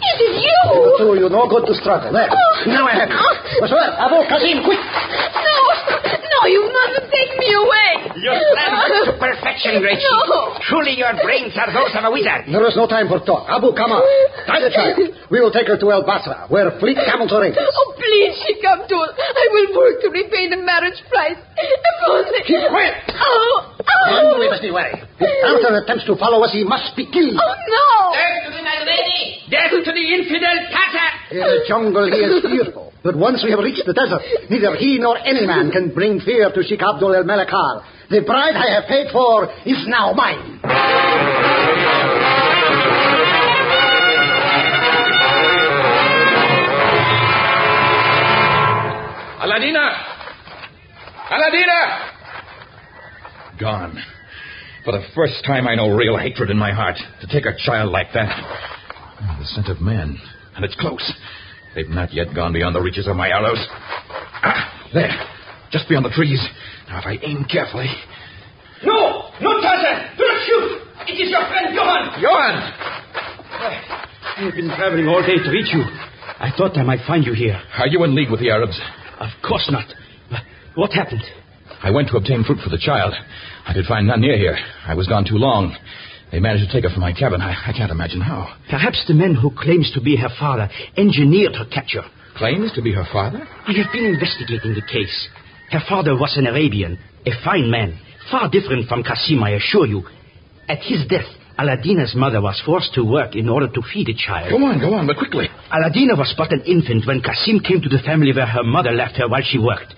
It is you! So you no good to struggle. There. Now I have you. What's well? Abu Kazim, quick! No! No, you mustn't take me away! Your plan went to perfection, Gracie. No. Truly, your brains are those of a wizard. There is no time for talk. Abu, come on. Tie the child. We will take her to El Basra, where fleet camels are raised. Oh, please, Shikabdul. I will work to repay the marriage price. If only... Keep quiet. Oh, Then oh. we must be wary. If Tarzan attempts to follow us, he must be killed. Oh, no. Death to the Death to the infidel Tatar! In the jungle, he is fearful. But once we have reached the desert, neither he nor any man can bring fear to Sheikh Abdul el Melekar. The bride I have paid for is now mine. Aladina! Aladina! Gone. For the first time, I know real hatred in my heart. To take a child like that. Oh, the scent of man. And it's close. They've not yet gone beyond the reaches of my arrows. Ah, there. Just beyond the trees. Now, if I aim carefully. No! No, Tarzan! Do not shoot! It is your friend Johan! Johan! I've been traveling all day to reach you. I thought I might find you here. Are you in league with the Arabs? Of course not. What happened? I went to obtain fruit for the child. I could find none near here. I was gone too long. They managed to take her from my cabin. I, I can't imagine how. Perhaps the man who claims to be her father engineered her capture. Claims to be her father? I have been investigating the case. Her father was an Arabian, a fine man, far different from Qasim, I assure you. At his death, Aladina's mother was forced to work in order to feed a child. Go on, go on, but quickly. Aladina was but an infant when Qasim came to the family where her mother left her while she worked.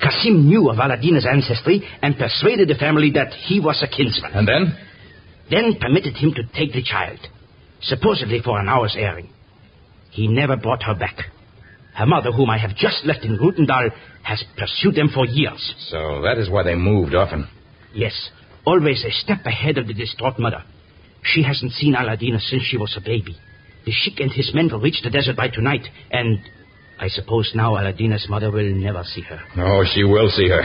Qasim knew of Aladina's ancestry and persuaded the family that he was a kinsman. And then? Then permitted him to take the child, supposedly for an hour's airing. He never brought her back. Her mother, whom I have just left in Rutendal, has pursued them for years. So that is why they moved often. Yes, always a step ahead of the distraught mother. She hasn't seen Aladina since she was a baby. The Sheik and his men will reach the desert by tonight, and I suppose now Aladina's mother will never see her. No, she will see her.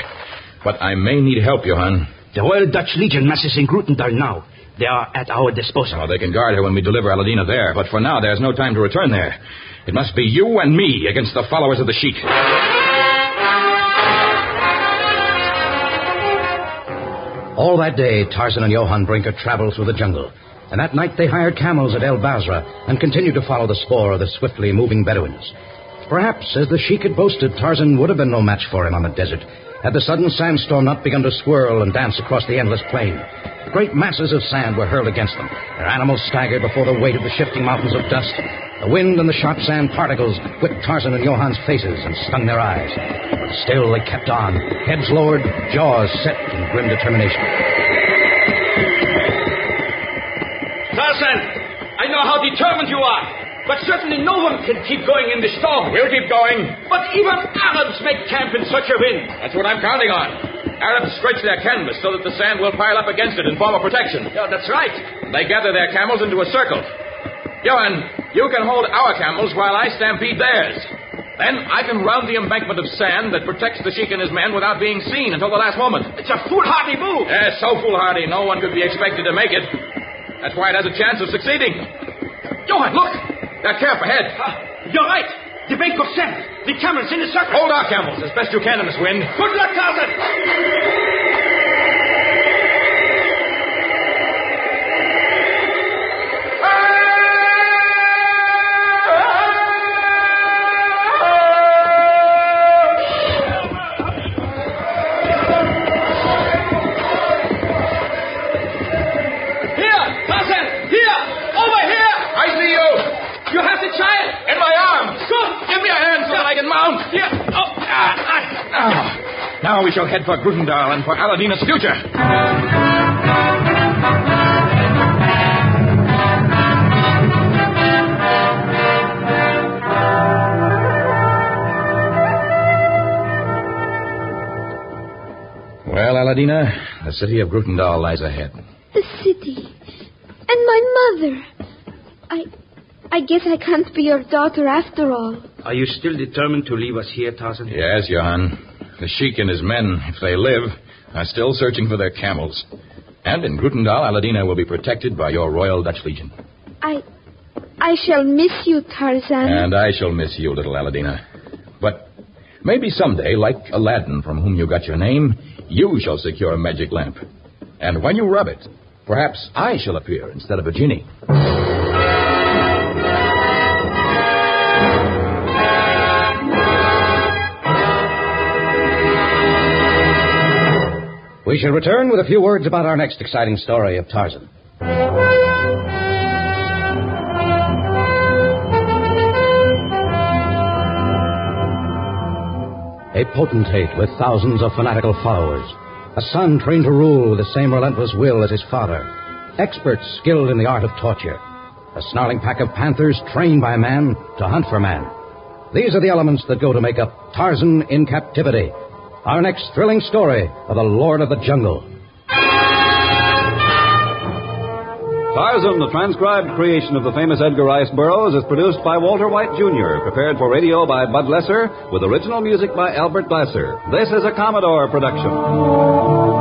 But I may need help, Johan. The Royal Dutch Legion masses in Grootendal now. They are at our disposal. Oh, they can guard her when we deliver Aladina there, but for now there's no time to return there. It must be you and me against the followers of the Sheik. All that day, Tarzan and Johan Brinker traveled through the jungle. And that night they hired camels at El Basra and continued to follow the spoor of the swiftly moving Bedouins. Perhaps, as the sheik had boasted, Tarzan would have been no match for him on the desert had the sudden sandstorm not begun to swirl and dance across the endless plain. Great masses of sand were hurled against them. Their animals staggered before the weight of the shifting mountains of dust. The wind and the sharp sand particles whipped Tarzan and Johann's faces and stung their eyes. But still they kept on, heads lowered, jaws set in grim determination. Tarzan, I know how determined you are. But certainly no one can keep going in this storm. We'll keep going. But even Arabs make camp in such a wind. That's what I'm counting on. Arabs stretch their canvas so that the sand will pile up against it and form a protection. Yeah, that's right. They gather their camels into a circle. Johan, you can hold our camels while I stampede theirs. Then I can round the embankment of sand that protects the Sheik and his men without being seen until the last moment. It's a foolhardy move. Yes, so foolhardy, no one could be expected to make it. That's why it has a chance of succeeding. Johan, look! That camp ahead. Uh, you're right. The bank of sand. The camels in the circle. Hold our camels as best you can in this wind. Good luck, wagon, Mom! Yeah. Oh, ah, ah. Now we shall head for Grootendal and for Aladina's future. Well, Aladina, the city of Grootendal lies ahead. The city. And my mother. I I guess I can't be your daughter after all. Are you still determined to leave us here, Tarzan? Yes, Johann. The Sheik and his men, if they live, are still searching for their camels. And in Grootendal, Aladina will be protected by your Royal Dutch Legion. I. I shall miss you, Tarzan. And I shall miss you, little Aladina. But maybe someday, like Aladdin, from whom you got your name, you shall secure a magic lamp. And when you rub it, perhaps I shall appear instead of a genie. We shall return with a few words about our next exciting story of Tarzan. A potentate with thousands of fanatical followers. A son trained to rule with the same relentless will as his father. Experts skilled in the art of torture. A snarling pack of panthers trained by man to hunt for man. These are the elements that go to make up Tarzan in captivity. Our next thrilling story of the Lord of the Jungle. Tarzan, the transcribed creation of the famous Edgar Rice Burroughs, is produced by Walter White Jr., prepared for radio by Bud Lesser, with original music by Albert Glasser. This is a Commodore production.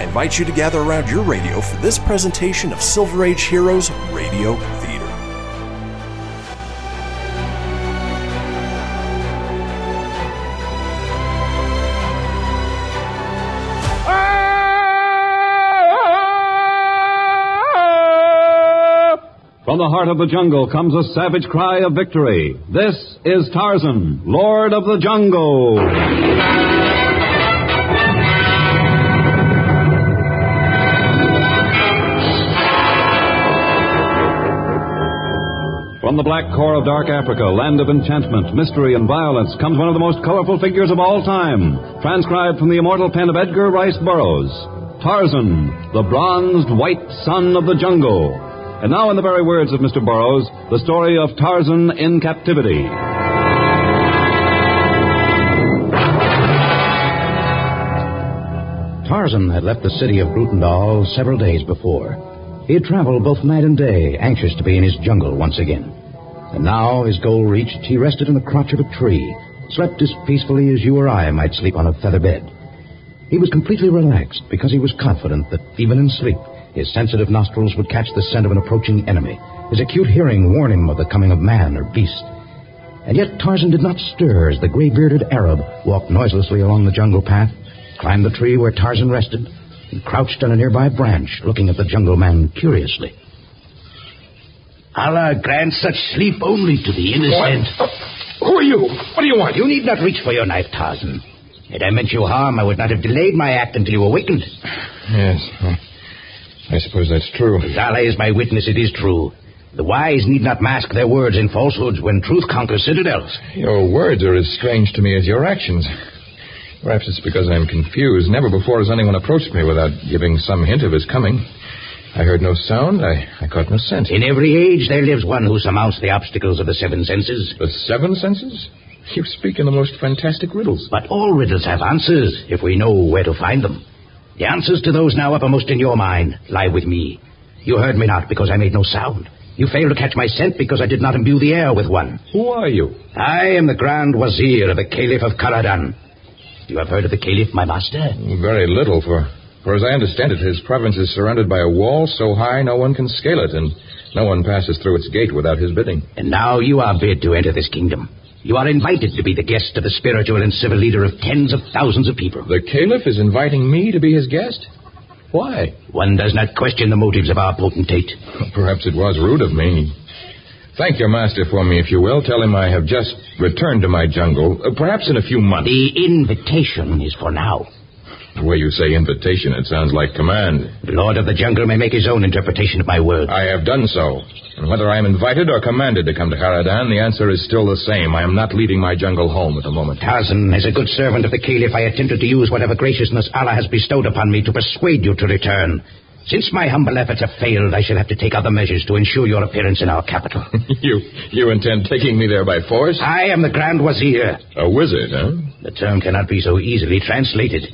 I invite you to gather around your radio for this presentation of Silver Age Heroes Radio Theater. From the heart of the jungle comes a savage cry of victory. This is Tarzan, Lord of the Jungle. From the black core of dark Africa, land of enchantment, mystery, and violence, comes one of the most colorful figures of all time, transcribed from the immortal pen of Edgar Rice Burroughs. Tarzan, the bronzed white son of the jungle. And now, in the very words of Mr. Burroughs, the story of Tarzan in captivity. Tarzan had left the city of Grootendal several days before. He had traveled both night and day, anxious to be in his jungle once again. And now, his goal reached, he rested in the crotch of a tree, slept as peacefully as you or I might sleep on a feather bed. He was completely relaxed because he was confident that even in sleep, his sensitive nostrils would catch the scent of an approaching enemy. His acute hearing warn him of the coming of man or beast. And yet Tarzan did not stir as the gray-bearded Arab walked noiselessly along the jungle path, climbed the tree where Tarzan rested, and crouched on a nearby branch, looking at the jungle man curiously. Allah grants such sleep only to the innocent. Who are you? What do you want? You need not reach for your knife, Tarzan. Had I meant you harm, I would not have delayed my act until you awakened. Yes. well, I suppose that's true. Allah is my witness, it is true. The wise need not mask their words in falsehoods when truth conquers citadels. Your words are as strange to me as your actions. Perhaps it's because I'm confused. Never before has anyone approached me without giving some hint of his coming. I heard no sound. I, I caught no scent. In every age, there lives one who surmounts the obstacles of the seven senses. The seven senses? You speak in the most fantastic riddles. But all riddles have answers if we know where to find them. The answers to those now uppermost in your mind lie with me. You heard me not because I made no sound. You failed to catch my scent because I did not imbue the air with one. Who are you? I am the Grand Wazir of the Caliph of Karadan. You have heard of the Caliph, my master? Very little, for, for as I understand it, his province is surrounded by a wall so high no one can scale it, and no one passes through its gate without his bidding. And now you are bid to enter this kingdom. You are invited to be the guest of the spiritual and civil leader of tens of thousands of people. The Caliph is inviting me to be his guest? Why? One does not question the motives of our potentate. <laughs> Perhaps it was rude of me. Thank your master for me, if you will. Tell him I have just returned to my jungle, uh, perhaps in a few months. The invitation is for now. The way you say invitation, it sounds like command. The Lord of the Jungle may make his own interpretation of my words. I have done so. And whether I am invited or commanded to come to Karadan, the answer is still the same. I am not leaving my jungle home at the moment. Tarzan, as a good servant of the Caliph, I attempted to use whatever graciousness Allah has bestowed upon me to persuade you to return. Since my humble efforts have failed, I shall have to take other measures to ensure your appearance in our capital. <laughs> you you intend taking me there by force? I am the Grand Wazir. A wizard, huh? The term cannot be so easily translated.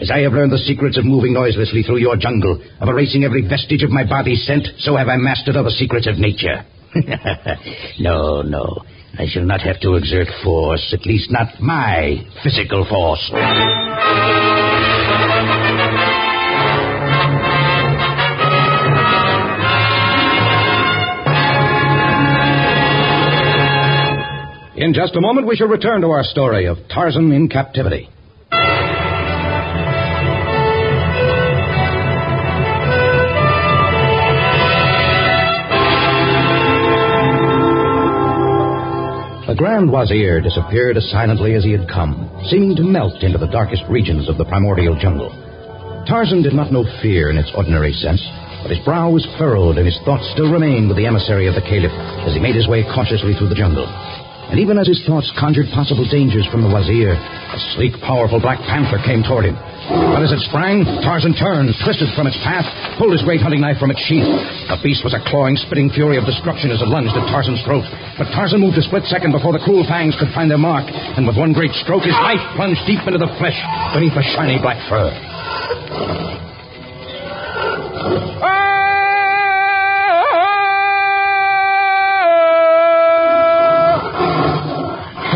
As I have learned the secrets of moving noiselessly through your jungle, of erasing every vestige of my body's scent, so have I mastered other secrets of nature. <laughs> no, no. I shall not have to exert force, at least not my physical force. In just a moment, we shall return to our story of Tarzan in captivity. The Grand Wazir disappeared as silently as he had come, seeming to melt into the darkest regions of the primordial jungle. Tarzan did not know fear in its ordinary sense, but his brow was furrowed and his thoughts still remained with the emissary of the Caliph as he made his way cautiously through the jungle. And even as his thoughts conjured possible dangers from the Wazir, a sleek, powerful black panther came toward him. But as it sprang, Tarzan turned, twisted from its path, pulled his great hunting knife from its sheath. The beast was a clawing, spitting fury of destruction as it lunged at Tarzan's throat. But Tarzan moved a split second before the cruel fangs could find their mark, and with one great stroke, his knife plunged deep into the flesh beneath the shiny black fur. Ah!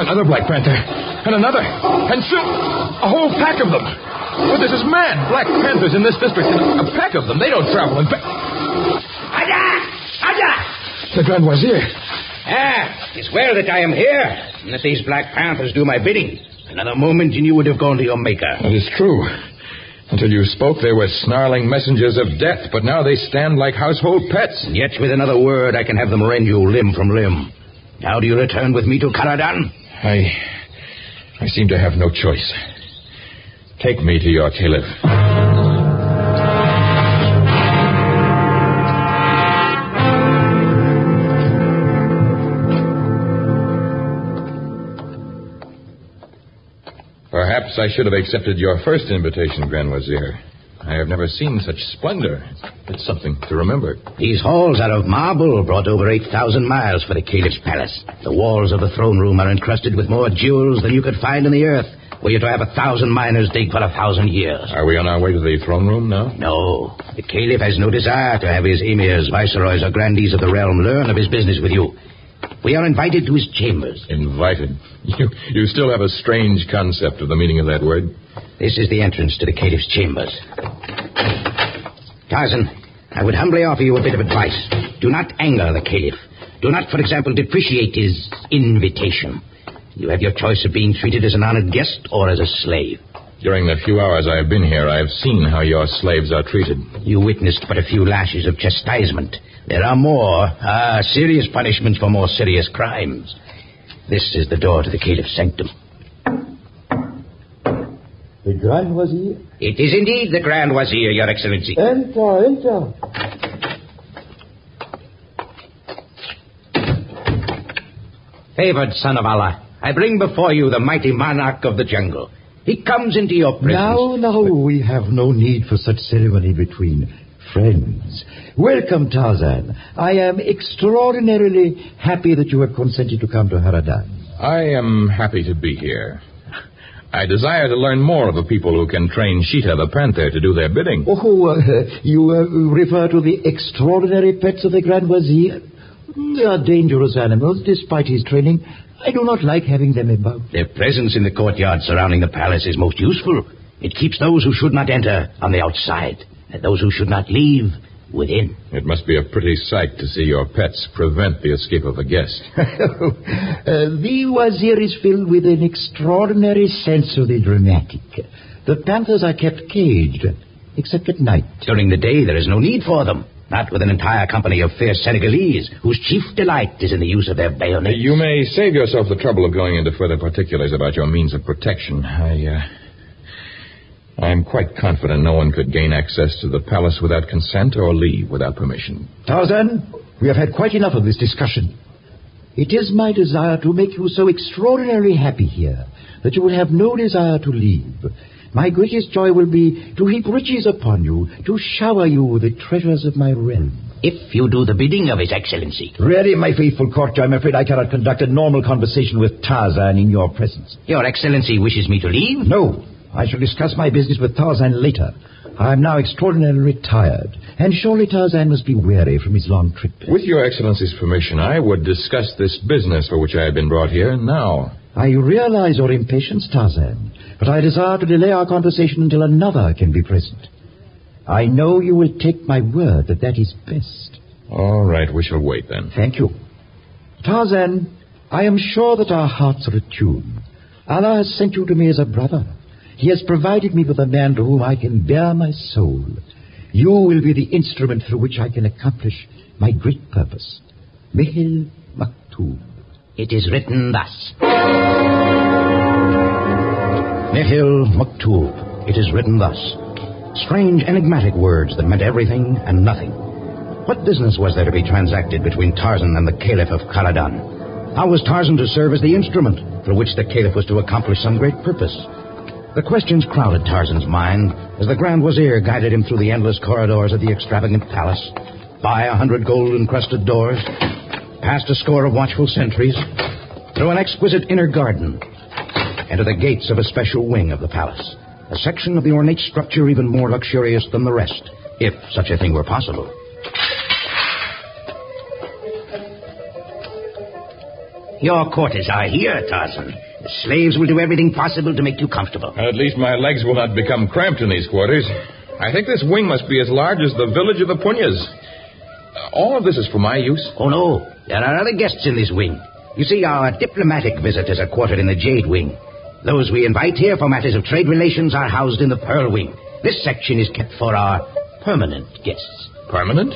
Another Black Panther. And another. And soon, a whole pack of them. Well, this is mad. Black Panthers in this district. And a pack of them. They don't travel in fact. Aja! Aja! The Grand Wazir. Ah, it's well that I am here, and that these Black Panthers do my bidding. Another moment and you would have gone to your maker. That is true. Until you spoke, they were snarling messengers of death, but now they stand like household pets. And yet, with another word, I can have them rend you limb from limb. Now do you return with me to Karadan? I. I seem to have no choice. Take me to your caliph. Perhaps I should have accepted your first invitation, Grand Wazir. I have never seen such splendor. It's something to remember. These halls are of marble brought over 8,000 miles for the Caliph's palace. The walls of the throne room are encrusted with more jewels than you could find in the earth, were you to have a thousand miners dig for a thousand years. Are we on our way to the throne room now? No. The Caliph has no desire to have his emirs, viceroys, or grandees of the realm learn of his business with you. We are invited to his chambers. Invited? <laughs> You, you still have a strange concept of the meaning of that word. This is the entrance to the Caliph's chambers. Tarzan, I would humbly offer you a bit of advice. Do not anger the Caliph. Do not, for example, depreciate his invitation. You have your choice of being treated as an honored guest or as a slave. During the few hours I have been here, I have seen how your slaves are treated. You witnessed but a few lashes of chastisement. There are more, ah, serious punishments for more serious crimes. This is the door to the Caliph's sanctum. The Grand Wazir? It is indeed the Grand Wazir, Your Excellency. Enter, enter. Favored son of Allah, I bring before you the mighty monarch of the jungle. He comes into your presence. Now, now, we have no need for such ceremony between friends. Welcome, Tarzan. I am extraordinarily happy that you have consented to come to Karadan. I am happy to be here. I desire to learn more of the people who can train Sheeta the panther to do their bidding. Oh, uh, you uh, refer to the extraordinary pets of the Grand Wazir? They are dangerous animals, despite his training. I do not like having them about. Their presence in the courtyard surrounding the palace is most useful. It keeps those who should not enter on the outside, and those who should not leave within. It must be a pretty sight to see your pets prevent the escape of a guest. <laughs> Uh, the Wazir is filled with an extraordinary sense of the dramatic. The panthers are kept caged, except at night. During the day, there is no need for them. Not with an entire company of fierce Senegalese, whose chief delight is in the use of their bayonets. You may save yourself the trouble of going into further particulars about your means of protection. I, uh, I'm quite confident no one could gain access to the palace without consent or leave without permission. Tarzan, we have had quite enough of this discussion. It is my desire to make you so extraordinarily happy here that you will have no desire to leave. My greatest joy will be to heap riches upon you, to shower you with the treasures of my realm. If you do the bidding of His Excellency. Really, my faithful courtier, I'm afraid I cannot conduct a normal conversation with Tarzan in your presence. Your Excellency wishes me to leave? No. I shall discuss my business with Tarzan later. I am now extraordinarily tired, and surely Tarzan must be weary from his long trip. With your Excellency's permission, I would discuss this business for which I have been brought here now. I realize your impatience, Tarzan, but I desire to delay our conversation until another can be present. I know you will take my word that that is best. All right, we shall wait then. Thank you. Tarzan, I am sure that our hearts are attuned. Allah has sent you to me as a brother. He has provided me with a man to whom I can bare my soul. You will be the instrument through which I can accomplish my great purpose. Mihil Maktub. It is written thus. Nihil Maktub. It is written thus. Strange, enigmatic words that meant everything and nothing. What business was there to be transacted between Tarzan and the Caliph of Karadan? How was Tarzan to serve as the instrument through which the Caliph was to accomplish some great purpose? The questions crowded Tarzan's mind as the Grand Wazir guided him through the endless corridors of the extravagant palace, by a hundred gold-encrusted doors, past a score of watchful sentries, through an exquisite inner garden, and to the gates of a special wing of the palace, a section of the ornate structure even more luxurious than the rest, if such a thing were possible. Your quarters are here, Tarzan. The slaves will do everything possible to make you comfortable. At least my legs will not become cramped in these quarters. I think this wing must be as large as the village of the Punyas. Uh, all of this is for my use? Oh, no. There are other guests in this wing. You see, our diplomatic visitors are quartered in the Jade Wing. Those we invite here for matters of trade relations are housed in the Pearl Wing. This section is kept for our permanent guests. Permanent?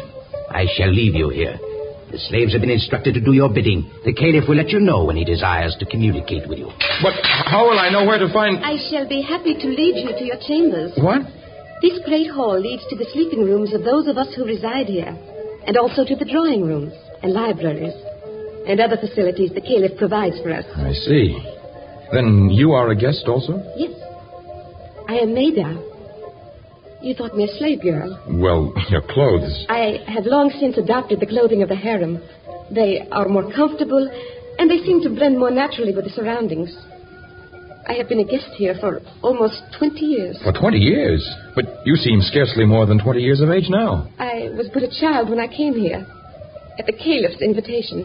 I shall leave you here. The slaves have been instructed to do your bidding. The caliph will let you know when he desires to communicate with you. But how will I know where to find. I shall be happy to lead you to your chambers. What? This great hall leads to the sleeping rooms of those of us who reside here, and also to the drawing rooms and libraries, and other facilities the caliph provides for us. I see. Then you are a guest also? Yes. I am Maida. You thought me a slave girl. Well, your clothes. I have long since adopted the clothing of the harem. They are more comfortable, and they seem to blend more naturally with the surroundings. I have been a guest here for almost 20 years. For 20 years? But you seem scarcely more than 20 years of age now. I was but a child when I came here, at the caliph's invitation.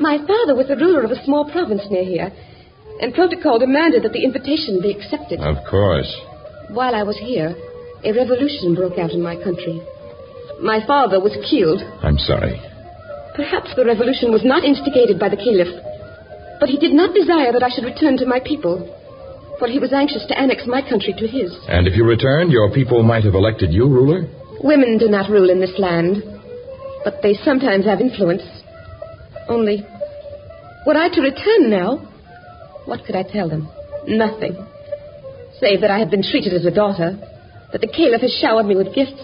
My father was the ruler of a small province near here, and protocol demanded that the invitation be accepted. Of course. While I was here, a revolution broke out in my country. My father was killed. I'm sorry. Perhaps the revolution was not instigated by the caliph, but he did not desire that I should return to my people. for he was anxious to annex my country to his. And if you returned, your people might have elected you ruler? Women do not rule in this land, but they sometimes have influence. Only, were I to return now, what could I tell them? Nothing. Save that I have been treated as a daughter, that the Caliph has showered me with gifts,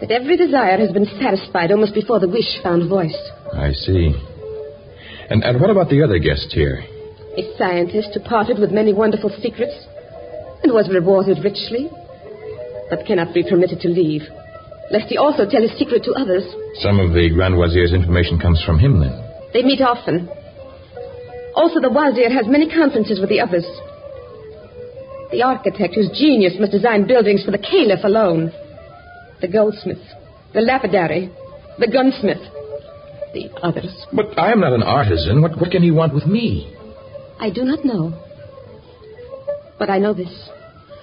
that every desire has been satisfied almost before the wish found voice. I see. And, and what about the other guests here? A scientist who parted with many wonderful secrets and was rewarded richly, but cannot be permitted to leave, lest he also tell his secret to others. Some of the Grand Wazir's information comes from him, then. They meet often. Also, the Wazir has many conferences with the others. The architect whose genius must design buildings for the Caliph alone. The goldsmith, the lapidary, the gunsmith, the others. But I am not an artisan. What, what can he want with me? I do not know. But I know this.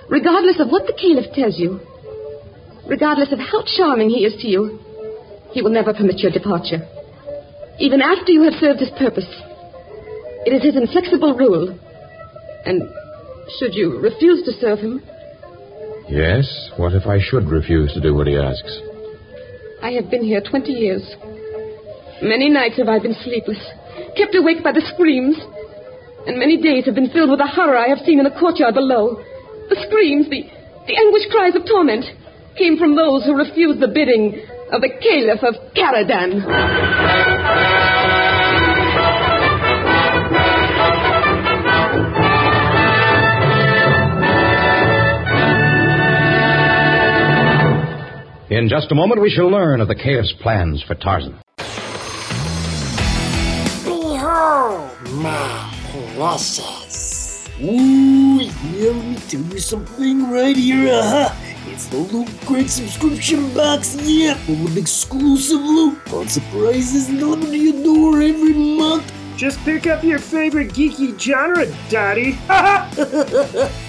Regardless of what the Caliph tells you, regardless of how charming he is to you, he will never permit your departure. Even after you have served his purpose. It is his inflexible rule. And should you refuse to serve him, Yes? What if I should refuse to do what he asks? I have been here 20 years. Many nights have I been sleepless, kept awake by the screams, and many days have been filled with the horror I have seen in the courtyard below. The screams, the, the anguished cries of torment, came from those who refused the bidding of the Caliph of Karadan. In just a moment, we shall learn of the Caliph's plans for Tarzan. Behold, my precious. Ooh, yeah, let me tell you something right here, uh-huh. It's the Loot Crate subscription box, yeah, full of exclusive loot, fun surprises delivered to your door every month. Just pick up your favorite geeky genre, Daddy. <laughs>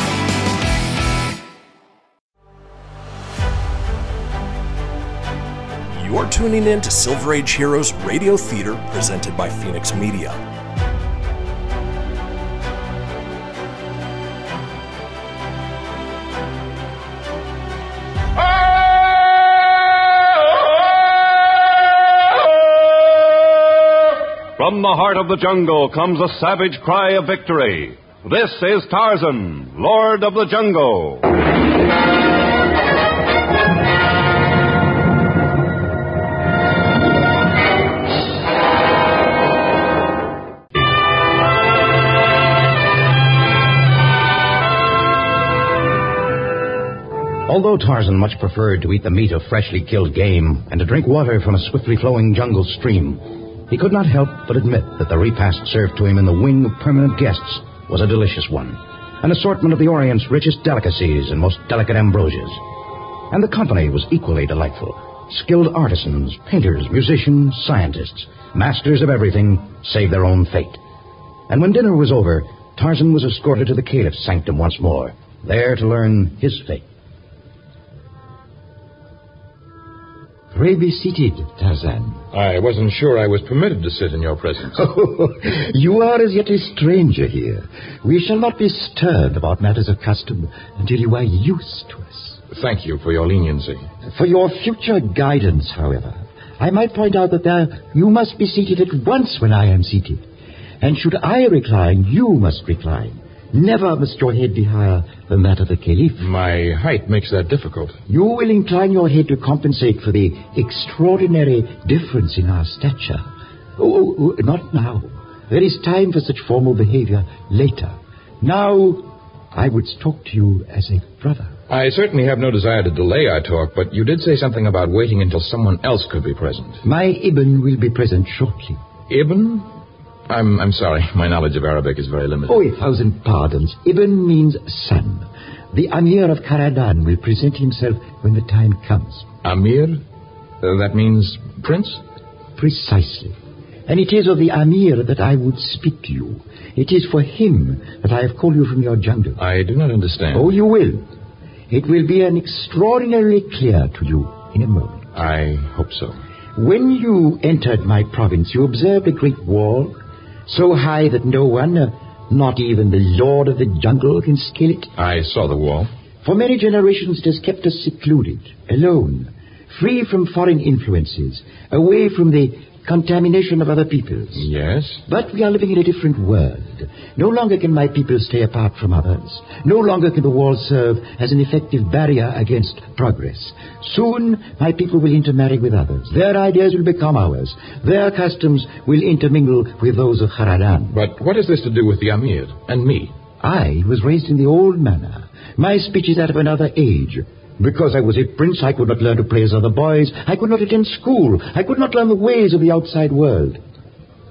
You're tuning in to Silver Age Heroes Radio Theater presented by Fenix Media. From the heart of the jungle comes a savage cry of victory. This is Tarzan, Lord of the Jungle. Although Tarzan much preferred to eat the meat of freshly killed game and to drink water from a swiftly flowing jungle stream, he could not help but admit that the repast served to him in the wing of permanent guests was a delicious one, an assortment of the Orient's richest delicacies and most delicate ambrosias. And the company was equally delightful. Skilled artisans, painters, musicians, scientists, masters of everything save their own fate. And when dinner was over, Tarzan was escorted to the caliph's sanctum once more, there to learn his fate. Pray be seated, Tarzan. I wasn't sure I was permitted to sit in your presence. <laughs> you are as yet a stranger here. We shall not be stern about matters of custom until you are used to us. Thank you for your leniency. For your future guidance, however, I might point out that there you must be seated at once when I am seated. And should I recline, you must recline. Never must your head be higher than that of the caliph. My height makes that difficult. You will incline your head to compensate for the extraordinary difference in our stature. Oh, not now. There is time for such formal behavior later. Now, I would talk to you as a brother. I certainly have no desire to delay our talk, but you did say something about waiting until someone else could be present. My Ibn will be present shortly. Ibn? I'm, I'm sorry. My knowledge of Arabic is very limited. Oh, a thousand pardons. Ibn means son. The Amir of Karadan will present himself when the time comes. Amir? Uh, that means prince? Precisely. And it is of the Amir that I would speak to you. It is for him that I have called you from your jungle. I do not understand. Oh, you will. It will be an extraordinarily clear to you in a moment. I hope so. When you entered my province, you observed a great wall, so high that no one, uh, not even the lord of the jungle, can scale it. I saw the wall. For many generations, it has kept us secluded, alone, free from foreign influences, away from the contamination of other peoples. Yes? But we are living in a different world. No longer can my people stay apart from others. No longer can the wall serve as an effective barrier against progress. Soon, my people will intermarry with others. Their ideas will become ours. Their customs will intermingle with those of Karadan. But what has this to do with the Amir and me? I was raised in the old manner. My speech is that of another age. Because I was a prince, I could not learn to play as other boys. I could not attend school. I could not learn the ways of the outside world.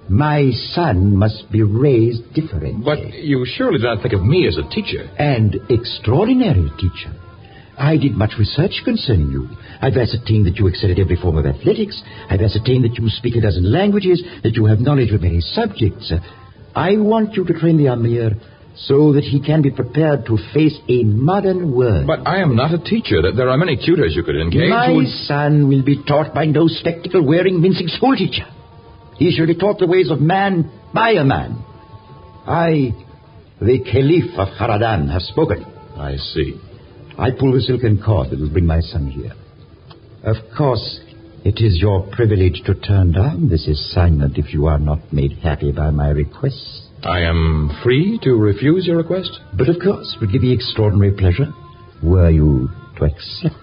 My son must be raised differently. But you surely do not think of me as a teacher. And extraordinary teacher. I did much research concerning you. I've ascertained that you excel at every form of athletics. I've ascertained that you speak a dozen languages, that you have knowledge of many subjects. I want you to train the Amir so that he can be prepared to face a modern world. But I am not a teacher. There are many tutors you could engage. My who son will be taught by no spectacle-wearing, mincing schoolteacher. He shall be taught the ways of man by a man. I, the Caliph of Karadan, have spoken. I see. I pull the silken cord that will bring my son here. Of course, it is your privilege to turn down this assignment if you are not made happy by my request. I am free to refuse your request? But of course, would give me extraordinary pleasure were you to accept.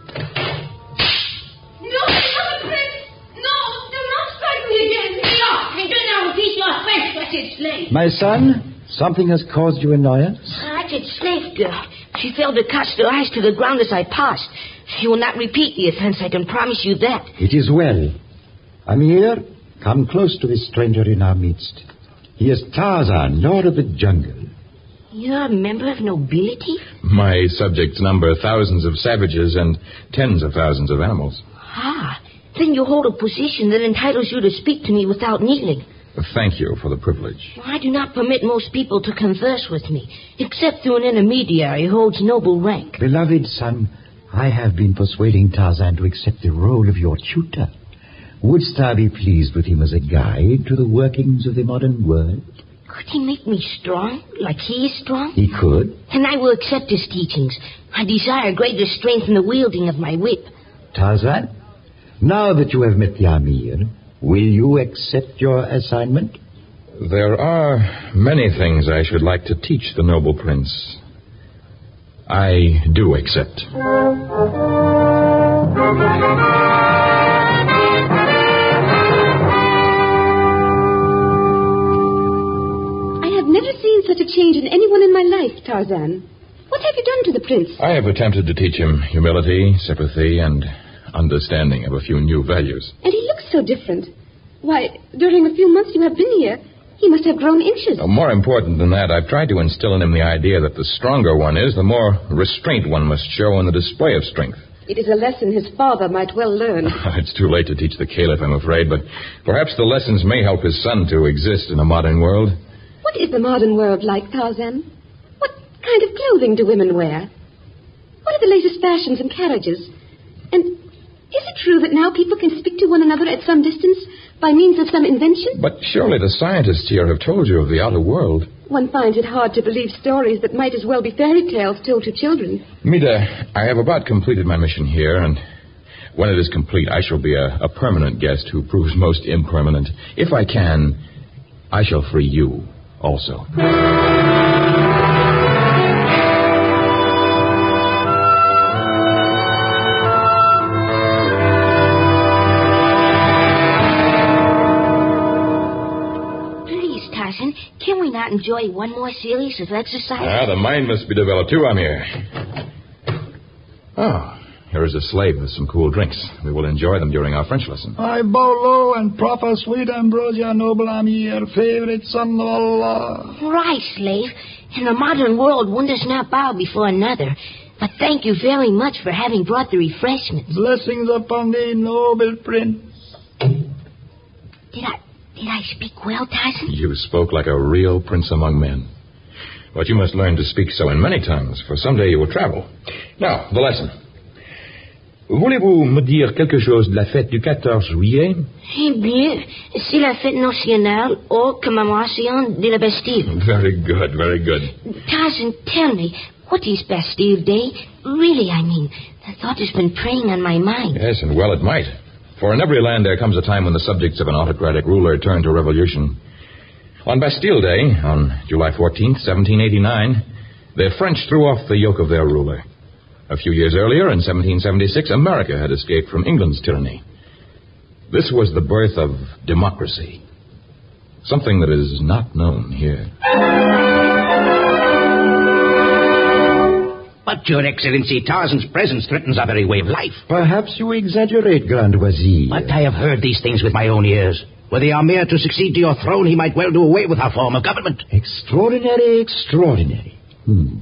No, not a Prince! No, do not strike me again! Stop! And do not repeat your first slave. My son, something has caused you annoyance? Ah, That's it, slave girl. She failed to cast her eyes to the ground as I passed. She will not repeat the offense, I can promise you that. It is well. Amir, come close to this stranger in our midst. He is Tarzan, lord of the jungle. You're a member of nobility? My subjects number thousands of savages and tens of thousands of animals. Ah, then you hold a position that entitles you to speak to me without kneeling. Thank you for the privilege. I do not permit most people to converse with me, except through an intermediary who holds noble rank. Beloved son, I have been persuading Tarzan to accept the role of your tutor. Wouldst thou be pleased with him as a guide to the workings of the modern world? Could he make me strong, like he is strong? He could. And I will accept his teachings. I desire greater strength in the wielding of my whip. Tarzan, now that you have met the Amir, will you accept your assignment? There are many things I should like to teach the noble prince. I do accept. Change in anyone in my life, Tarzan. What have you done to the prince? I have attempted to teach him humility, sympathy, and understanding of a few new values. And he looks so different. Why, during the few months you have been here, he must have grown inches. Uh, More important than that, I've tried to instill in him the idea that the stronger one is, the more restraint one must show in the display of strength. It is a lesson his father might well learn. <laughs> It's too late to teach the caliph, I'm afraid, but perhaps the lessons may help his son to exist in a modern world. What is the modern world like, Tarzan? What kind of clothing do women wear? What are the latest fashions and carriages? And is it true that now people can speak to one another at some distance by means of some invention? But surely the scientists here have told you of the outer world. One finds it hard to believe stories that might as well be fairy tales told to children. Mida, I have about completed my mission here, and when it is complete, I shall be a, a permanent guest who proves most impermanent. If I can, I shall free you also. Can we not enjoy one more series of exercise? Ah, the mind must be developed too, Amir. Oh, here is a slave with some cool drinks. We will enjoy them during our French lesson. I bow low and proffer sweet ambrosia, noble Amir, favorite son of Allah. Right, slave. In the modern world, one does not bow before another. But thank you very much for having brought the refreshments. Blessings upon thee, noble prince. Did I did I speak well, Tarzan? You spoke like a real prince among men. But you must learn to speak so in many tongues, for someday you will travel. Now, the lesson. Voulez-vous me dire quelque chose de la fête du 14 juillet Eh bien, c'est la fête nationale aux commémoration de la Bastille. Very good, very good. Tarzan, tell me, what is Bastille Day? Really, I mean, the thought has been preying on my mind. Yes, and well it might. For in every land there comes a time when the subjects of an autocratic ruler turn to revolution. On Bastille Day, on July 14th, 1789, the French threw off the yoke of their ruler. A few years earlier, in 1776, America had escaped from England's tyranny. This was the birth of democracy, something that is not known here. But, Your Excellency, Tarzan's presence threatens our very way of life. Perhaps you exaggerate, Grand Wazir. But I have heard these things with my own ears. Were the Amir to succeed to your throne, he might well do away with our form of government. Extraordinary, extraordinary. Hmm.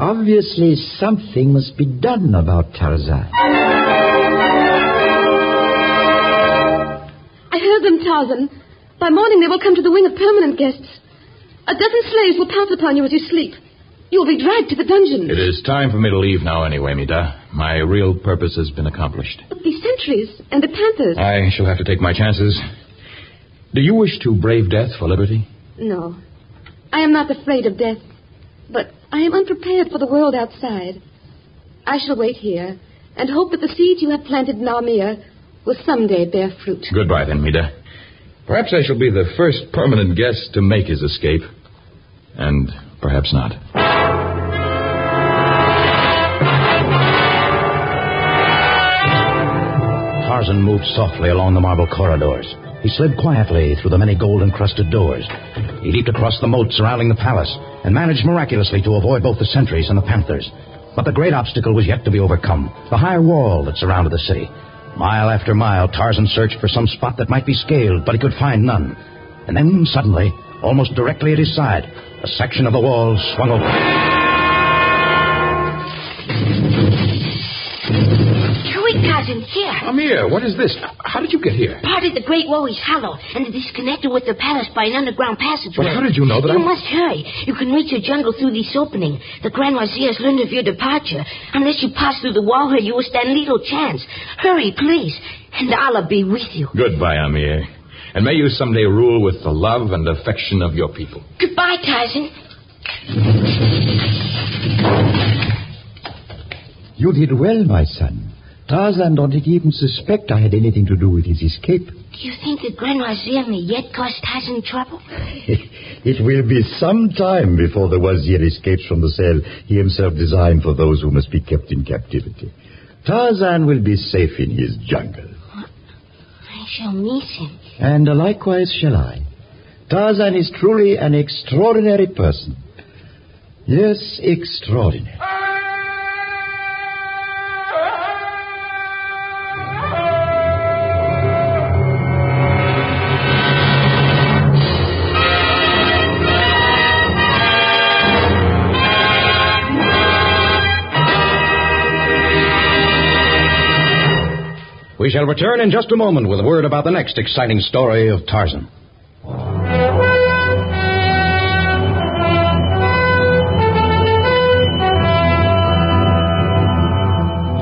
Obviously, something must be done about Tarzan. I heard them, Tarzan. By morning they will come to the wing of permanent guests. A dozen slaves will pounce upon you as you sleep. You will be dragged to the dungeon. It is time for me to leave now, anyway, Mida. My real purpose has been accomplished. But the sentries and the panthers. I shall have to take my chances. Do you wish to brave death for liberty? No. I am not afraid of death. But I am unprepared for the world outside. I shall wait here and hope that the seeds you have planted in Almere will someday bear fruit. Goodbye, then, Mida. Perhaps I shall be the first permanent guest to make his escape. And perhaps not. Tarzan moved softly along the marble corridors. He slid quietly through the many gold encrusted doors. He leaped across the moat surrounding the palace and managed miraculously to avoid both the sentries and the panthers. But the great obstacle was yet to be overcome the high wall that surrounded the city. Mile after mile, Tarzan searched for some spot that might be scaled, but he could find none. And then, suddenly, almost directly at his side, a section of the wall swung open. Quick, Tarzan, here. Amir, what is this? How did you get here? Part of the Great Wall is hollow, and it is connected with the palace by an underground passageway. But how did you know that You I- must hurry. You can reach the jungle through this opening. The Grand Wazir has learned of your departure. Unless you pass through the wall here, you will stand little chance. Hurry, please, and Allah be with you. Goodbye, Amir. And may you someday rule with the love and affection of your people. Goodbye, Tarzan. You did well, my son. Tarzan don't even suspect I had anything to do with his escape. Do you think the Grand Wazir may yet cause Tarzan trouble? <laughs> It will be some time before the Wazir escapes from the cell he himself designed for those who must be kept in captivity. Tarzan will be safe in his jungle. I shall miss him. And likewise shall I. Tarzan is truly an extraordinary person. Yes, extraordinary. We shall return in just a moment with a word about the next exciting story of Tarzan.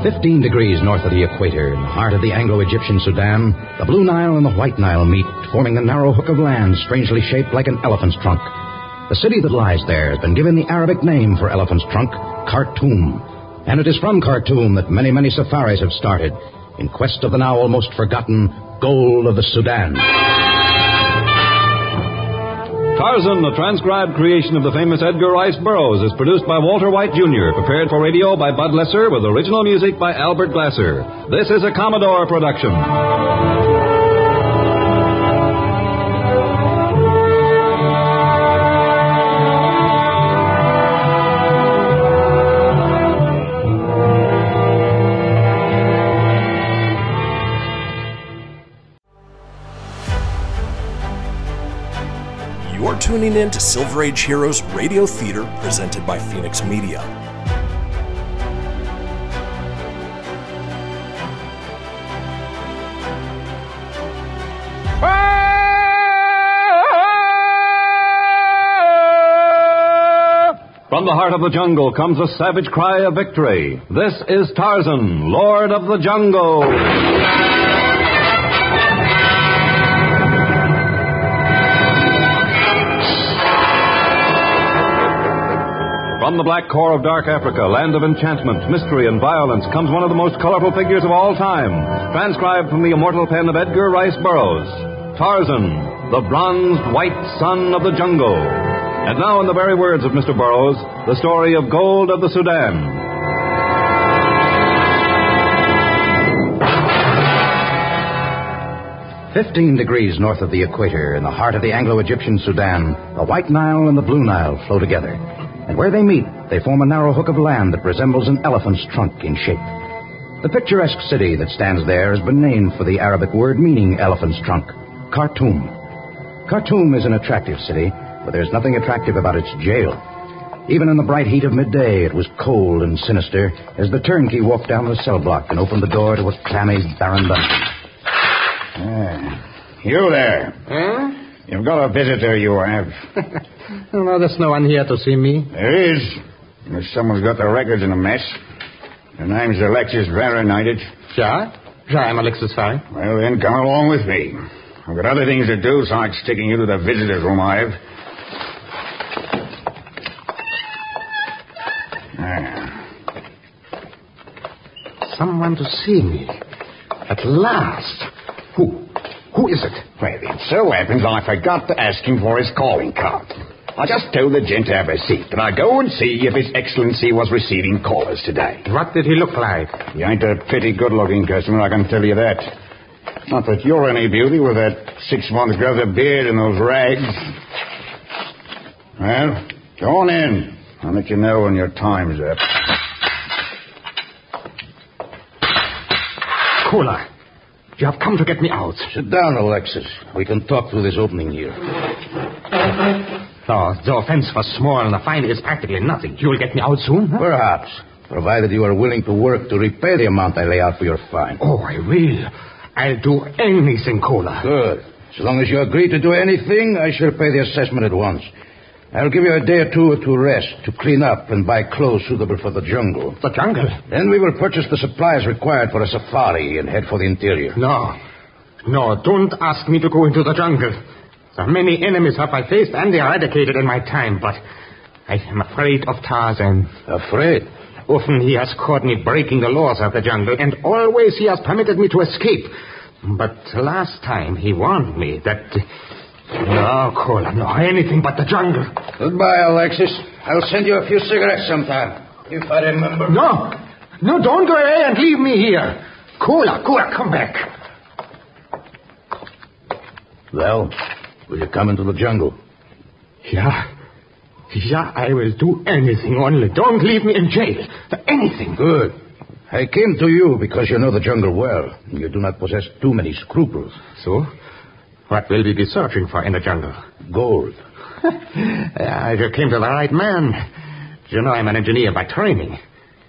Fifteen degrees north of the equator, in the heart of the Anglo-Egyptian Sudan, the Blue Nile and the White Nile meet, forming a narrow hook of land strangely shaped like an elephant's trunk. The city that lies there has been given the Arabic name for elephant's trunk, Khartoum. And it is from Khartoum that many, many safaris have started in quest of the now almost forgotten gold of the Sudan. Tarzan, the transcribed creation of the famous Edgar Rice Burroughs, is produced by Walter White Jr., prepared for radio by Bud Lesser, with original music by Albert Glasser. This is a Commodore production. Tuning in to Silver Age Heroes Radio Theater presented by Fenix Media. From the heart of the jungle comes a savage cry of victory. This is Tarzan, Lord of the Jungle. From the black core of dark Africa, land of enchantment, mystery, and violence, comes one of the most colorful figures of all time, transcribed from the immortal pen of Edgar Rice Burroughs. Tarzan, the bronzed white son of the jungle. And now, in the very words of Mr. Burroughs, the story of Gold of the Sudan. Fifteen degrees north of the equator, in the heart of the Anglo Egyptian Sudan, the White Nile and the Blue Nile flow together. And where they meet, they form a narrow hook of land that resembles an elephant's trunk in shape. The picturesque city that stands there has been named for the Arabic word meaning elephant's trunk Khartoum. Khartoum is an attractive city, but there's nothing attractive about its jail. Even in the bright heat of midday, it was cold and sinister as the turnkey walked down the cell block and opened the door to a clammy, barren dungeon. Ah, You there. Huh? You've got a visitor, you have. <laughs> Oh, no, there's no one here to see me. There is. Unless someone's got the records in a mess. The name's Alexis Varenited. Yeah? Yeah, I'm Alexis Varen. Well, then, come along with me. I've got other things to do, besides sticking you to the visitor's room I have. Ah. Someone to see me. At last. Who? Who is it? Well, it so happens I forgot to ask him for his calling card. I just told the gent to have a seat, and I go and see if His Excellency was receiving callers today. What did he look like? He ain't a pretty good-looking customer, I can tell you that. Not that you're any beauty with that six-month growth of beard and those rags. Well, go on in. I'll let you know when your time's up. Cola. You have come to get me out. Sit down, Alexis. We can talk through this opening here. Oh, the offense was small and the fine is practically nothing. You will get me out soon? Huh? Perhaps, provided you are willing to work to repay the amount I lay out for your fine. Oh, I will. I'll do anything, Cola. Good. As long as you agree to do anything, I shall pay the assessment at once. I'll give you a day or two to rest, to clean up, and buy clothes suitable for the jungle. The jungle? Then we will purchase the supplies required for a safari and head for the interior. No. No, don't ask me to go into the jungle. So many enemies have I faced and eradicated in my time, but I am afraid of Tarzan. Afraid? Often he has caught me breaking the laws of the jungle, and always he has permitted me to escape. But last time he warned me that. No, Cola, no, anything but the jungle. Goodbye, Alexis. I'll send you a few cigarettes sometime, if I remember. No, no, don't go away and leave me here. Cola, Cola, come back. Well, will you come into the jungle? Yeah. Yeah, I will do anything, only don't leave me in jail. For Anything. Good. I came to you because you know the jungle well. and You do not possess too many scruples. So? What will we be searching for in the jungle? Gold. <laughs> yeah, you came to the right man. You know, I'm an engineer by training.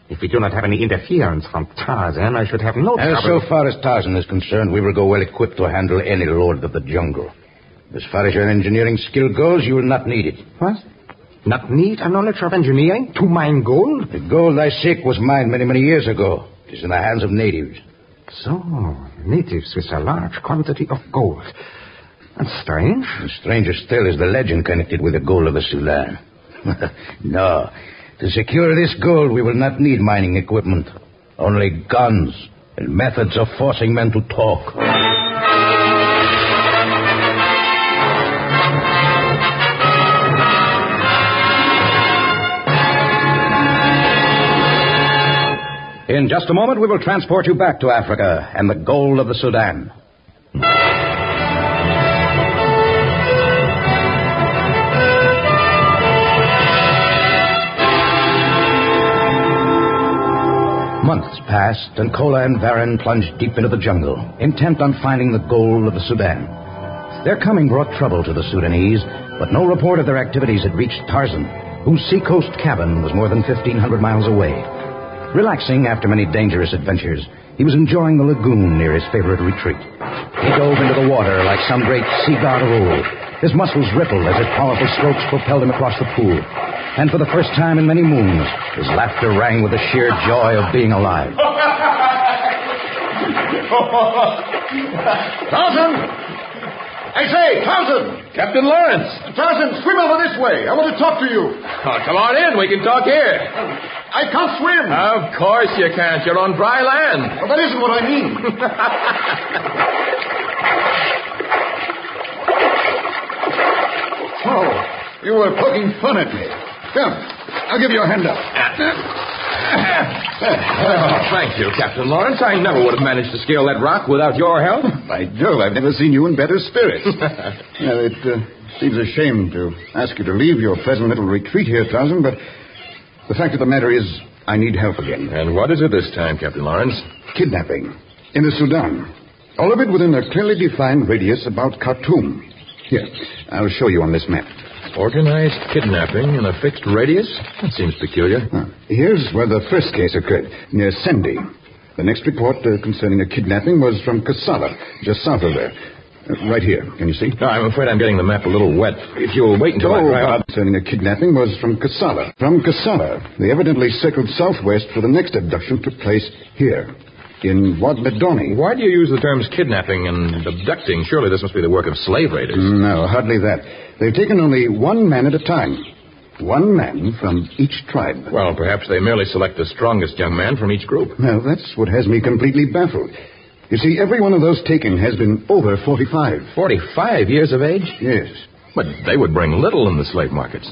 If we do not have any interference from Tarzan, I should have no trouble. so far as Tarzan is concerned, we will go well equipped to handle any lord of the jungle. As far as your engineering skill goes, you will not need it. What? Not need a knowledge of engineering to mine gold? The gold I seek was mined many, many years ago. It is in the hands of natives. So, natives with a large quantity of gold. That's strange. And stranger still is the legend connected with the gold of the Sudan. <laughs> no. To secure this gold, we will not need mining equipment. Only guns and methods of forcing men to talk. In just a moment, we will transport you back to Africa and the gold of the Sudan. Months passed, and Kola and Varen plunged deep into the jungle, intent on finding the gold of the Sudan. Their coming brought trouble to the Sudanese, But no report of their activities had reached Tarzan, whose seacoast cabin was more than 1,500 miles away. Relaxing after many dangerous adventures, he was enjoying the lagoon near his favorite retreat. He dove into the water like some great sea god of old. His muscles rippled as his powerful strokes propelled him across the pool. And for the first time in many moons, his laughter rang with the sheer joy of being alive. <laughs> Tarzan! I say, Tarzan! Captain Lawrence! Tarzan, swim over this way. I want to talk to you. Oh, come on in. We can talk here. I can't swim. Of course you can't. You're on dry land. Well, that isn't what I mean. <laughs> oh, you were poking fun at me. Come, I'll give you a hand up. Ah, Oh, thank you, Captain Lawrence. I never would have managed to scale that rock without your help. By Jove, I've never seen you in better spirits. <laughs> it uh, seems a shame to ask you to leave your pleasant little retreat here, Tarzan, but the fact of the matter is, I need help again. And what is it this time, Captain Lawrence? Kidnapping. In the Sudan. All of it within a clearly defined radius about Khartoum. Here, I'll show you on this map. Organized kidnapping in a fixed radius? That seems peculiar. Ah, here's where the first case occurred, near Shendi. The next report uh, concerning a kidnapping was from Kassala, just south of there. Uh, right here. Can you see? No, I'm afraid I'm getting the map a little wet. If you'll wait until I Oh, dry Bob, concerning a kidnapping was from Kassala. From Kassala, they evidently circled southwest for the next abduction took place here, in Wad Medani. Why do you use the terms kidnapping and abducting? Surely this must be the work of slave raiders. No, hardly that. They've taken only one man at a time. One man from each tribe. Well, perhaps they merely select the strongest young man from each group. Well, that's what has me completely baffled. You see, every one of those taken has been over 45. 45 years of age? Yes. But they would bring little in the slave markets.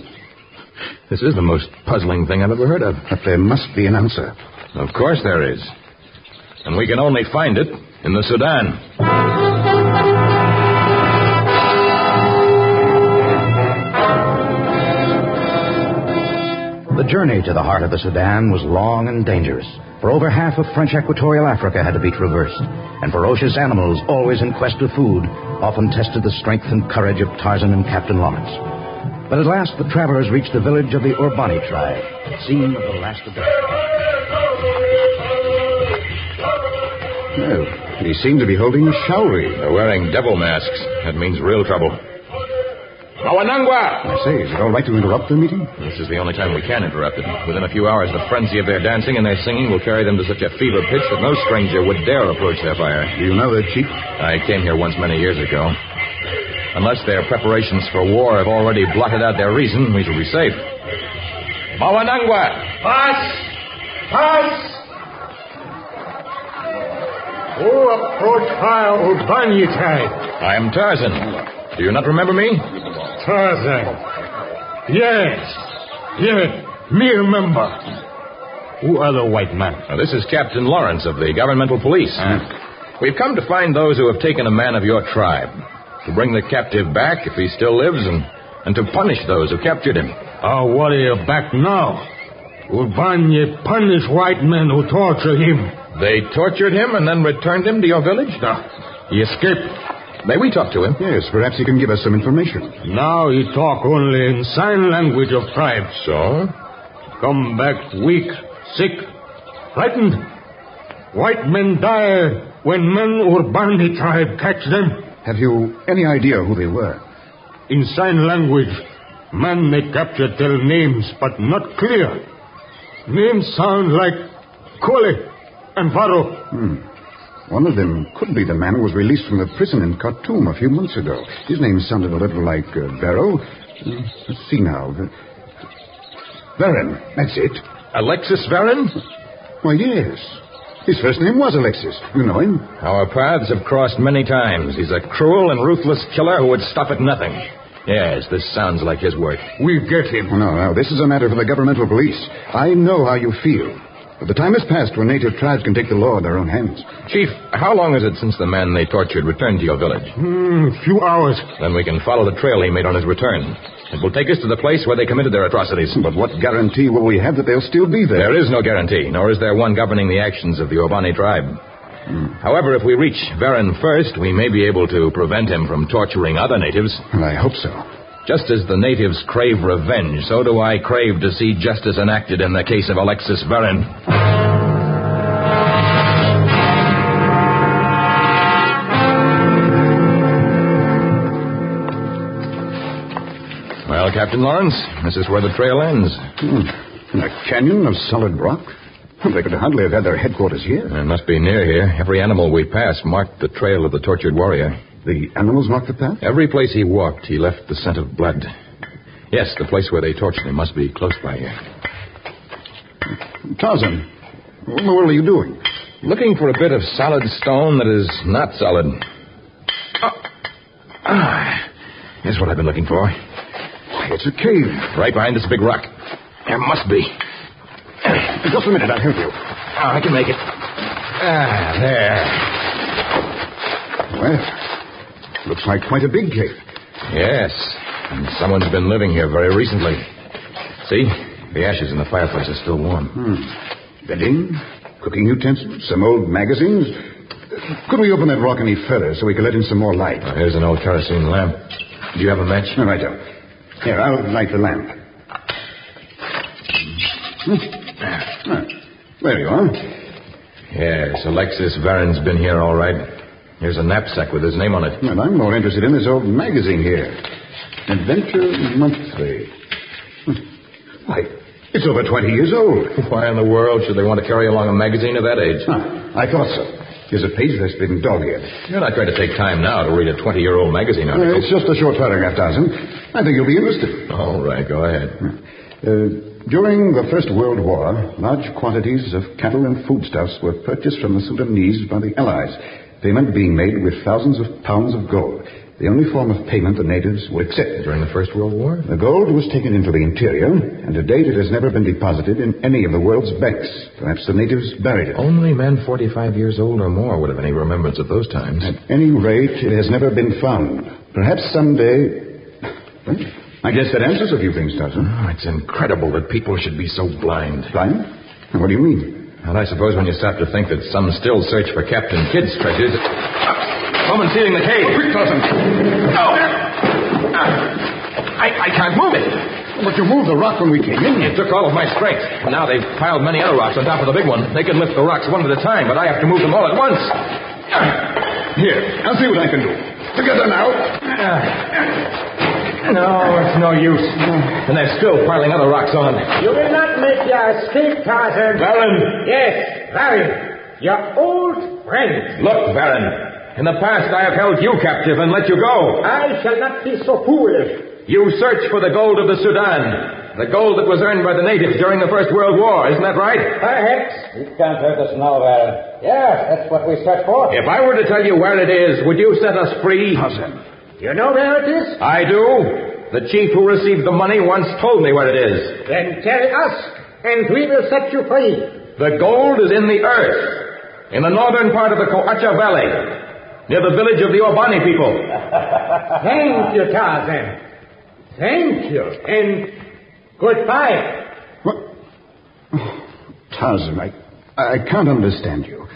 This is the most puzzling thing I've ever heard of. But there must be an answer. Of course there is. And we can only find it in the Sudan. Journey to the heart of the Sudan was long and dangerous, for over half of French equatorial Africa had to be traversed, and ferocious animals, always in quest of food, often tested the strength and courage of Tarzan and Captain Lawrence. But at last the travelers reached the village of the Urbani tribe, scene of the last of the... Well, he seemed to be holding a showery. They're wearing devil masks. That means real trouble. Mawanangwa! I say, is it all right to interrupt the meeting? This is the only time we can interrupt it. Within a few hours, the frenzy of their dancing and their singing will carry them to such a fever pitch that no stranger would dare approach their fire. Do you know that, Chief? I came here once many years ago. Unless their preparations for war have already blotted out their reason, we shall be safe. Mawanangwa! Pass! Pass! Who approached fire Urbani tribe? I am Tarzan. Do you not remember me? Tarzan. Yes. Yes. Me remember. Who are the white men? Now, this is Captain Lawrence of the governmental police. Ah. We've come to find those who have taken a man of your tribe, to bring the captive back if he still lives, and, and to punish those who captured him. Our warrior back now. Urbani punish white men who torture him. They tortured him and then returned him to your village? No. He escaped. May we talk to him? Yes, perhaps he can give us some information. Now he talk only in sign language of tribe. So? Come back weak, sick, frightened. White men die when men Urbani tribe catch them. Have you any idea who they were? In sign language, man they capture tell names, but not clear. Names sound like Kole and Faro. Hmm. One of them could be the man who was released from the prison in Khartoum a few months ago. His name sounded a little like uh, Barrow. Uh, let's see now. Varen, that's it. Alexis Varen? Why, yes. His first name was Alexis. You know him? Our paths have crossed many times. He's a cruel and ruthless killer who would stop at nothing. Yes, this sounds like his work. We get him. No, no. This is a matter for the governmental police. I know how you feel. But the time has passed when native tribes can take the law in their own hands. Chief, how long is it since the man they tortured returned to your village? Hmm, few hours. Then we can follow the trail he made on his return. It will take us to the place where they committed their atrocities. But what guarantee will we have that they'll still be there? There is no guarantee, nor is there one governing the actions of the Urbani tribe. Hmm. However, if we reach Varen first, we may be able to prevent him from torturing other natives. Well, I hope so. Just as the natives crave revenge, so do I crave to see justice enacted in the case of Alexis Varen. Well, Captain Lawrence, this is where the trail ends. Hmm. In a canyon of solid rock? They could hardly have had their headquarters here. It must be near here. Every animal we passed marked the trail of the tortured warrior. The animals marked the path? Every place he walked, he left the scent of blood. Yes, the place where they tortured him must be close by here. Tarzan, what in the world are you doing? Looking for a bit of solid stone that is not solid. Oh. Ah, here's what I've been looking for. It's a cave. Right behind this big rock. There must be. Just a minute, I'll help you. Oh, I can make it. Ah, there. Well, looks like quite a big cave. Yes, and someone's been living here very recently. See, the ashes in the fireplace are still warm. Hmm. Bedding, cooking utensils, some old magazines. Could we open that rock any further so we could let in some more light? Oh, here's an old kerosene lamp. Do you have a match? No, right down. Here, I'll light the lamp. Ah, there you are. Yes, Alexis Varen's been here all right. Here's a knapsack with his name on it. And I'm more interested in this old magazine here. Adventure Monthly. Hmm. Why, it's over 20 years old. Why in the world should they want to carry along a magazine of that age? Huh, I thought so. Here's a page that's been dog-eared. You're not going to take time now to read a 20-year-old magazine article. Uh, it's just a short paragraph, Tarzan. I think you'll be interested. All right, go ahead. Uh, during the First World War, large quantities of cattle and foodstuffs were purchased from the Sudanese by the Allies, payment being made with thousands of pounds of gold. The only form of payment the natives would accept. During the First World War? The gold was taken into the interior, and to date it has never been deposited in any of the world's banks. Perhaps the natives buried it. Only men 45 years old or more would have any remembrance of those times. At any rate, it has never been found. Perhaps someday. I guess that answers a few things, Tarzan. Oh, it's incredible that people should be so blind. Blind? What do you mean? And I suppose when you stop to think that some still search for Captain Kidd's treasures. Come Someone's sealing the cave. Oh, quick, Tarzan. No! I, I can't move it. But you moved the rock when we came in. It took all of my strength. Now they've piled many other rocks on top of the big one. They can lift the rocks one at a time, but I have to move them all at once. Here, I'll see what I can do. Together now. Ah. No, it's no use. And they're still piling other rocks on. You will not make your escape, Tarzan. Baron! Yes, Baron. Your old friend. Look, Baron. In the past, I have held you captive and let you go. I shall not be so foolish. You search for the gold of the Sudan. The gold that was earned by the natives during the First World War. Isn't that right? Perhaps. You can't hurt us now, Baron. Yes, that's what we search for. If I were to tell you where it is, would you set us free? Tarzan. You know where it is? I do. The chief who received the money once told me where it is. Then tell us, and we will set you free. The gold is in the earth, in the northern part of the Coacha Valley, near the village of the Obani people. <laughs> Thank you, Tarzan. Thank you, and goodbye. What? Oh, <sighs> Tarzan, I, I can't understand you.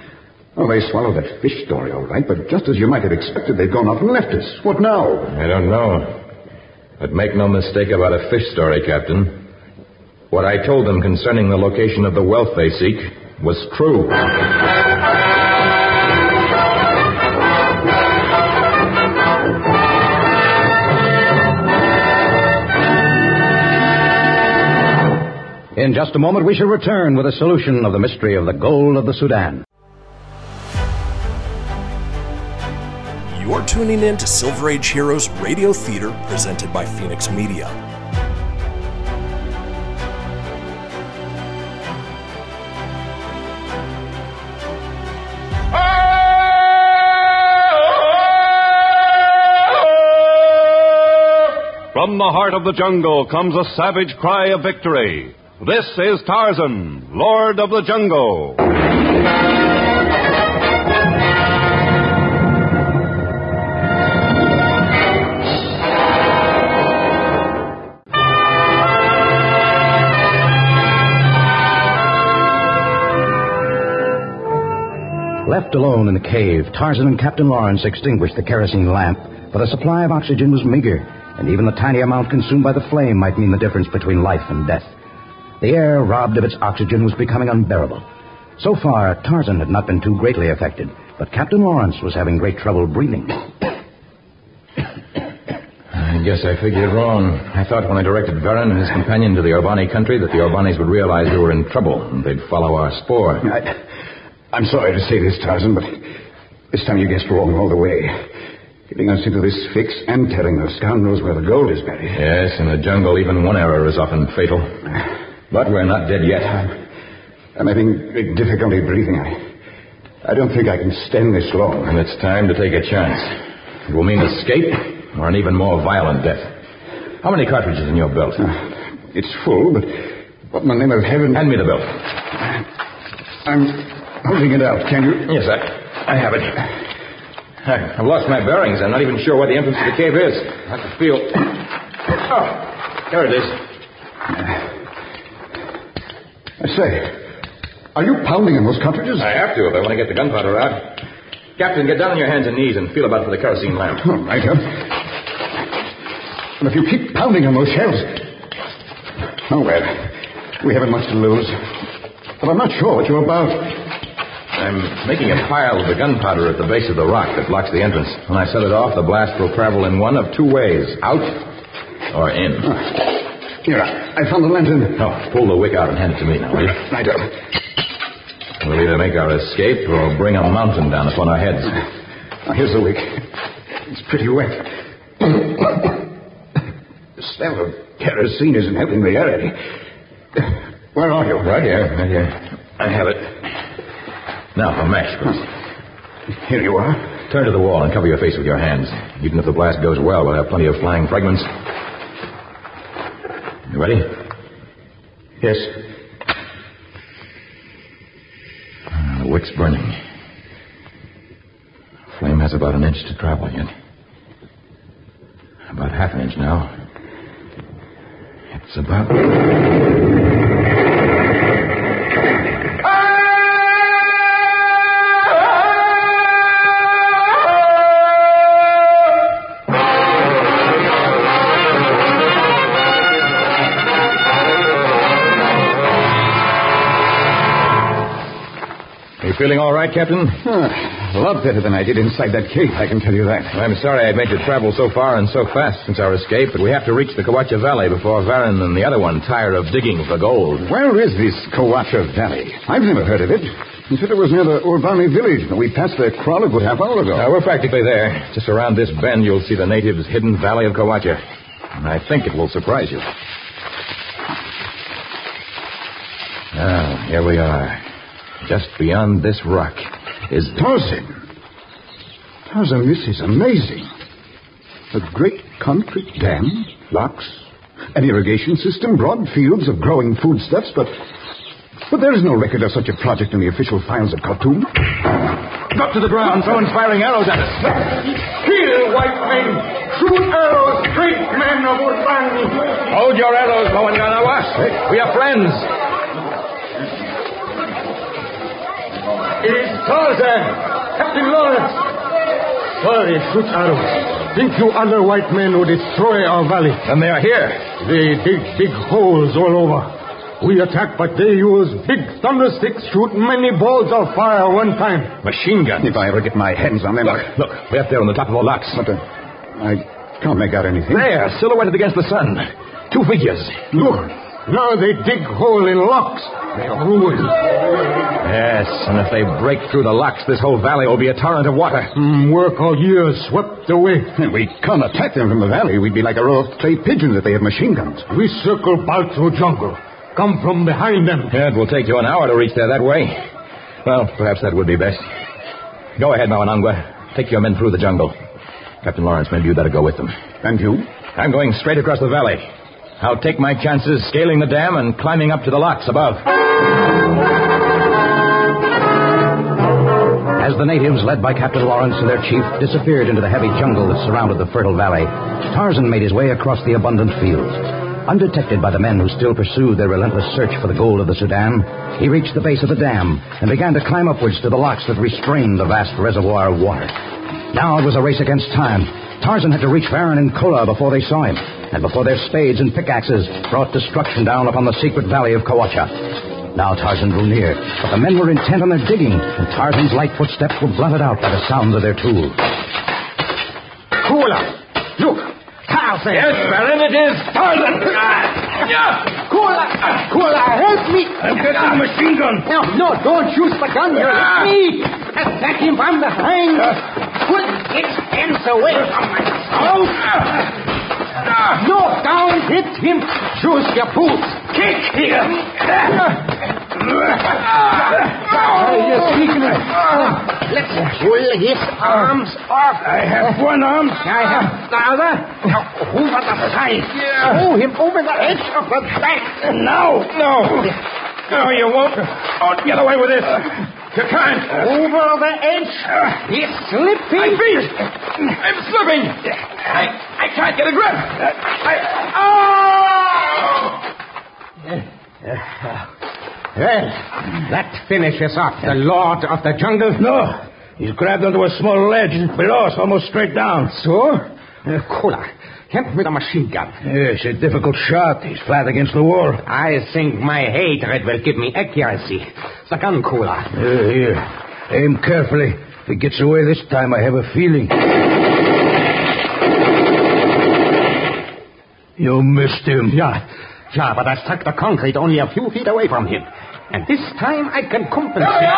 Oh, they swallowed that fish story all right, but just as you might have expected, they've gone off and left us. What now? I don't know. But make no mistake about a fish story, Captain. What I told them concerning the location of the wealth they seek was true. In just a moment, we shall return with a solution of the mystery of the gold of the Sudan. You're tuning in to Silver Age Heroes Radio Theater presented by Fenix Media. From the heart of the jungle comes a savage cry of victory. This is Tarzan, Lord of the Jungle. Left alone in the cave, Tarzan and Captain Lawrence extinguished the kerosene lamp, for the supply of oxygen was meager. and even the tiny amount consumed by the flame might mean the difference between life and death. The air, robbed of its oxygen, was becoming unbearable. So far, Tarzan had not been too greatly affected, but Captain Lawrence was having great trouble breathing. I guess I figured wrong. I thought when I directed Varen and his companion to the Urbani country that the Urbanis would realize we were in trouble and they'd follow our spoor. I, I'm sorry to say this, Tarzan, but this time you guessed wrong all the way. Getting us into this fix and telling the scoundrels where the gold is buried. Yes, in the jungle, even one error is often fatal. But we're not dead yet. I'm having great difficulty breathing. I, I don't think I can stand this long. And it's time to take a chance. It will mean escape or an even more violent death. How many cartridges in your belt? Uh, it's full, but what in the name of heaven... Hand me the belt. I'm holding it out. Can you... Yes, I, I have it. I, I've lost my bearings. I'm not even sure where the entrance to the cave is. I can feel... <coughs> Oh, there it is. I say, are you pounding in those cartridges? I have to if I want to get the gunpowder out. Captain, get down on your hands and knees and feel about for the kerosene lamp. All right, huh? And if you keep pounding on those shells. Oh, well, we haven't much to lose. But I'm not sure what you're about. I'm making a pile of the gunpowder at the base of the rock that blocks the entrance. When I set it off, the blast will travel in one of two ways out or in. Oh. Here, I found the lantern. Oh, pull the wick out and hand it to me now, will you? I do. We'll either make our escape or bring a mountain down upon our heads. Now, here's the wick. It's pretty wet. the smell of kerosene isn't helping me any. Where are you? Right here, right here. I have it. Now for match, please. Here you are. Turn to the wall and cover your face with your hands. Even if the blast goes well, we'll have plenty of flying fragments. You ready? Yes. Ah, the wick's burning. Flame has about an inch to travel yet. About half an inch now. It's about. Feeling all right, Captain? a lot better than I did inside that cave, I can tell you that. I'm sorry I made you travel so far and so fast since our escape, but we have to reach the Kawacha Valley before Varen and the other one tire of digging for gold. Where is this Kawacha Valley? I've never heard of it. You said it was near the Urbani village. But we passed their kraal a good half hour ago. Uh, we're practically there. Just around this bend, you'll see the natives' hidden valley of Kawacha. And I think it will surprise you. Now, here we are. Just beyond this rock is. Tarzan! Tarzan, this is amazing. A great concrete dam, locks, an irrigation system, broad fields of growing foodstuffs, but. But there is no record of such a project in the official files at Khartoum. Drop to the ground, throwing firing arrows at us. Kill, white men! Shoot arrows, great men of Urbani! Hold your arrows, Moenganawas. We are friends. It is Tarzan! Captain Lawrence! Sorry, shoot arrows. Think you other white men would destroy our valley? And they are here. They dig big holes all over. We attack, but they use big thundersticks, shoot many balls of fire one time. Machine gun. If I ever get my hands on them. Look, look, way up there on the top of the rocks. But uh, I can't make out anything. There, silhouetted against the sun. Two figures. Look, now they dig hole in locks. They are ruined. Yes, and if they break through the locks, this whole valley will be a torrent of water. Mm, work all year swept away. We can't attack them from the valley. We'd be like a row of clay pigeons if they had machine guns. We circle back through jungle. Come from behind them. Yeah, it will take you an hour to reach there that way. Well, perhaps that would be best. Go ahead, Mawanangwa. Take your men through the jungle. Captain Lawrence, maybe you'd better go with them. And you? I'm going straight across the valley. I'll take my chances scaling the dam and climbing up to the locks above. As the natives, led by Captain Lawrence and their chief, disappeared into the heavy jungle that surrounded the fertile valley, Tarzan made his way across the abundant fields. Undetected by the men who still pursued their relentless search for the gold of the Sudan, he reached the base of the dam and began to climb upwards to the locks that restrained the vast reservoir of water. Now it was a race against time. Tarzan had to reach Varen and Kola before they saw him, and before their spades and pickaxes brought destruction down upon the secret valley of Kawacha. Now Tarzan drew near, but the men were intent on their digging, and Tarzan's light footsteps were blunted out by the sound of their tools. Kola! Look! Tarzan! Yes, Baron, it is Tarzan! Yeah! Kola! Kola, help me! I'm getting the machine gun. No, no, don't use the gun. You'll hit ah. me. Attack him from behind. Put his hands away from my ah. Throat. No, don't hit him. Choose your boots. Kick here. You're weakness. Let's pull his arms off. I have one arm. I have the other. Now, over the side. Throw him over the edge of the back. No, no. No, you won't. Oh, get away with this. You can't. Over the edge. He's slipping. My feet. I'm slipping. I, I can't get a grip. I, oh! Well, that finishes off the Lord of the Jungle. No. He's grabbed onto a small ledge below us, almost straight down. So? Uh, with a machine gun. Yes, a difficult shot. He's flat against the wall. I think my hatred will give me accuracy. The gun, Kola. Here, here. Aim carefully. If he gets away this time, I have a feeling. You missed him. Yeah. Yeah, but I struck the concrete only a few feet away from him. And this time I can compensate.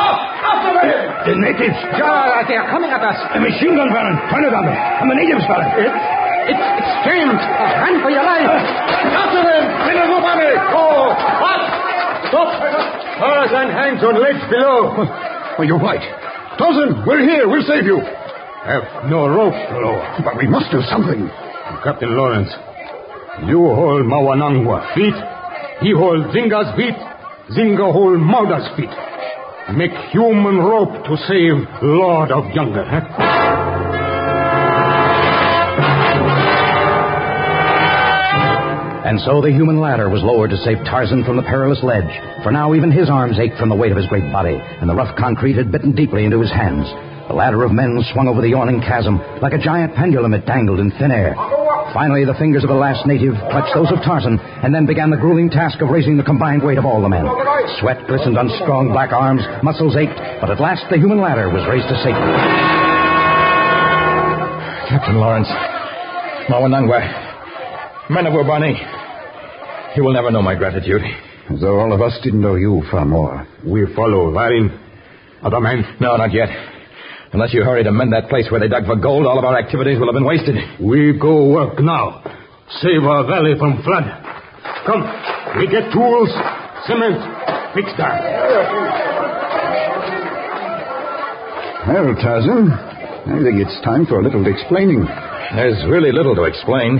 The natives. Yeah, they are coming at us. A machine gun, Baron. Turn it on them. I'm the natives, Baron. It's, it's, it's James. Run for your life. After them! Minazubane! Oh! What? Stop! Tarzan hangs on ledge below. Oh, you're right. Tarzan, we're here. We'll save you. Have no rope below. But we must do something. Captain Lawrence, you hold Mawanangwa feet. He hold Zinga's feet. Zinga hold Mauda's feet. Make human rope to save Lord of Jungle. Huh? And so the human ladder was lowered to save Tarzan from the perilous ledge, for now even his arms ached from the weight of his great body, and the rough concrete had bitten deeply into his hands. The ladder of men swung over the yawning chasm. Like a giant pendulum, it dangled in thin air. Finally, the fingers of the last native clutched those of Tarzan, and then began the grueling task of raising the combined weight of all the men. Sweat glistened on strong black arms, muscles ached, but at last the human ladder was raised to safety. Captain Lawrence, Mawanangwa, men of Urbani, you will never know my gratitude. As though all of us didn't know you far more. We follow Varen. Other men? No, not yet. Unless you hurry to mend that place where they dug for gold, all of our activities will have been wasted. We go work now. Save our valley from flood. Come, we get tools, cement, fix that. Well, Tarzan, I think it's time for a little explaining. There's really little to explain.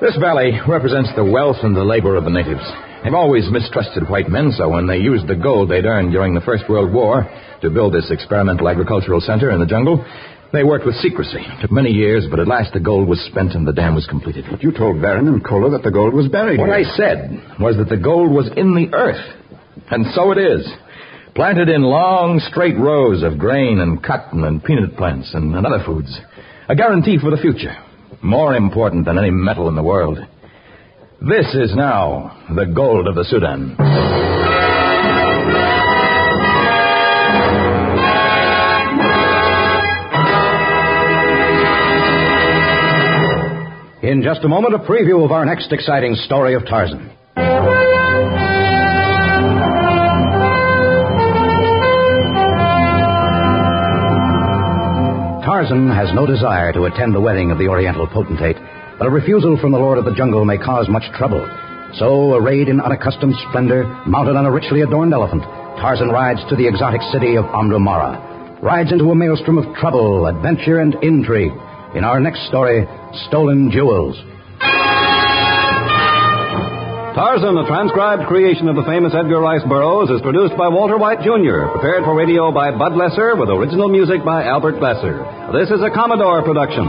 This valley represents the wealth and the labor of the natives. They've always mistrusted white men, so when they used the gold they'd earned during the First World War to build this experimental agricultural center in the jungle, they worked with secrecy. It took many years, but at last the gold was spent and the dam was completed. But you told Baron and Kola that the gold was buried. What here. I said was that the gold was in the earth. And so it is. Planted in long, straight rows of grain and cotton and peanut plants and, and other foods. A guarantee for the future. More important than any metal in the world. This is now the gold of the Sudan. In just a moment, a preview of our next exciting story of Tarzan. Tarzan has no desire to attend the wedding of the Oriental potentate, but a refusal from the Lord of the Jungle may cause much trouble. So, arrayed in unaccustomed splendor, mounted on a richly adorned elephant, Tarzan rides to the exotic city of Amrumara, rides into a maelstrom of trouble, adventure, and intrigue. In our next story, Stolen Jewels. Tarzan, a transcribed creation of the famous Edgar Rice Burroughs, is produced by Walter White Jr., prepared for radio by Bud Lesser, with original music by Albert Glasser. This is a Commodore production.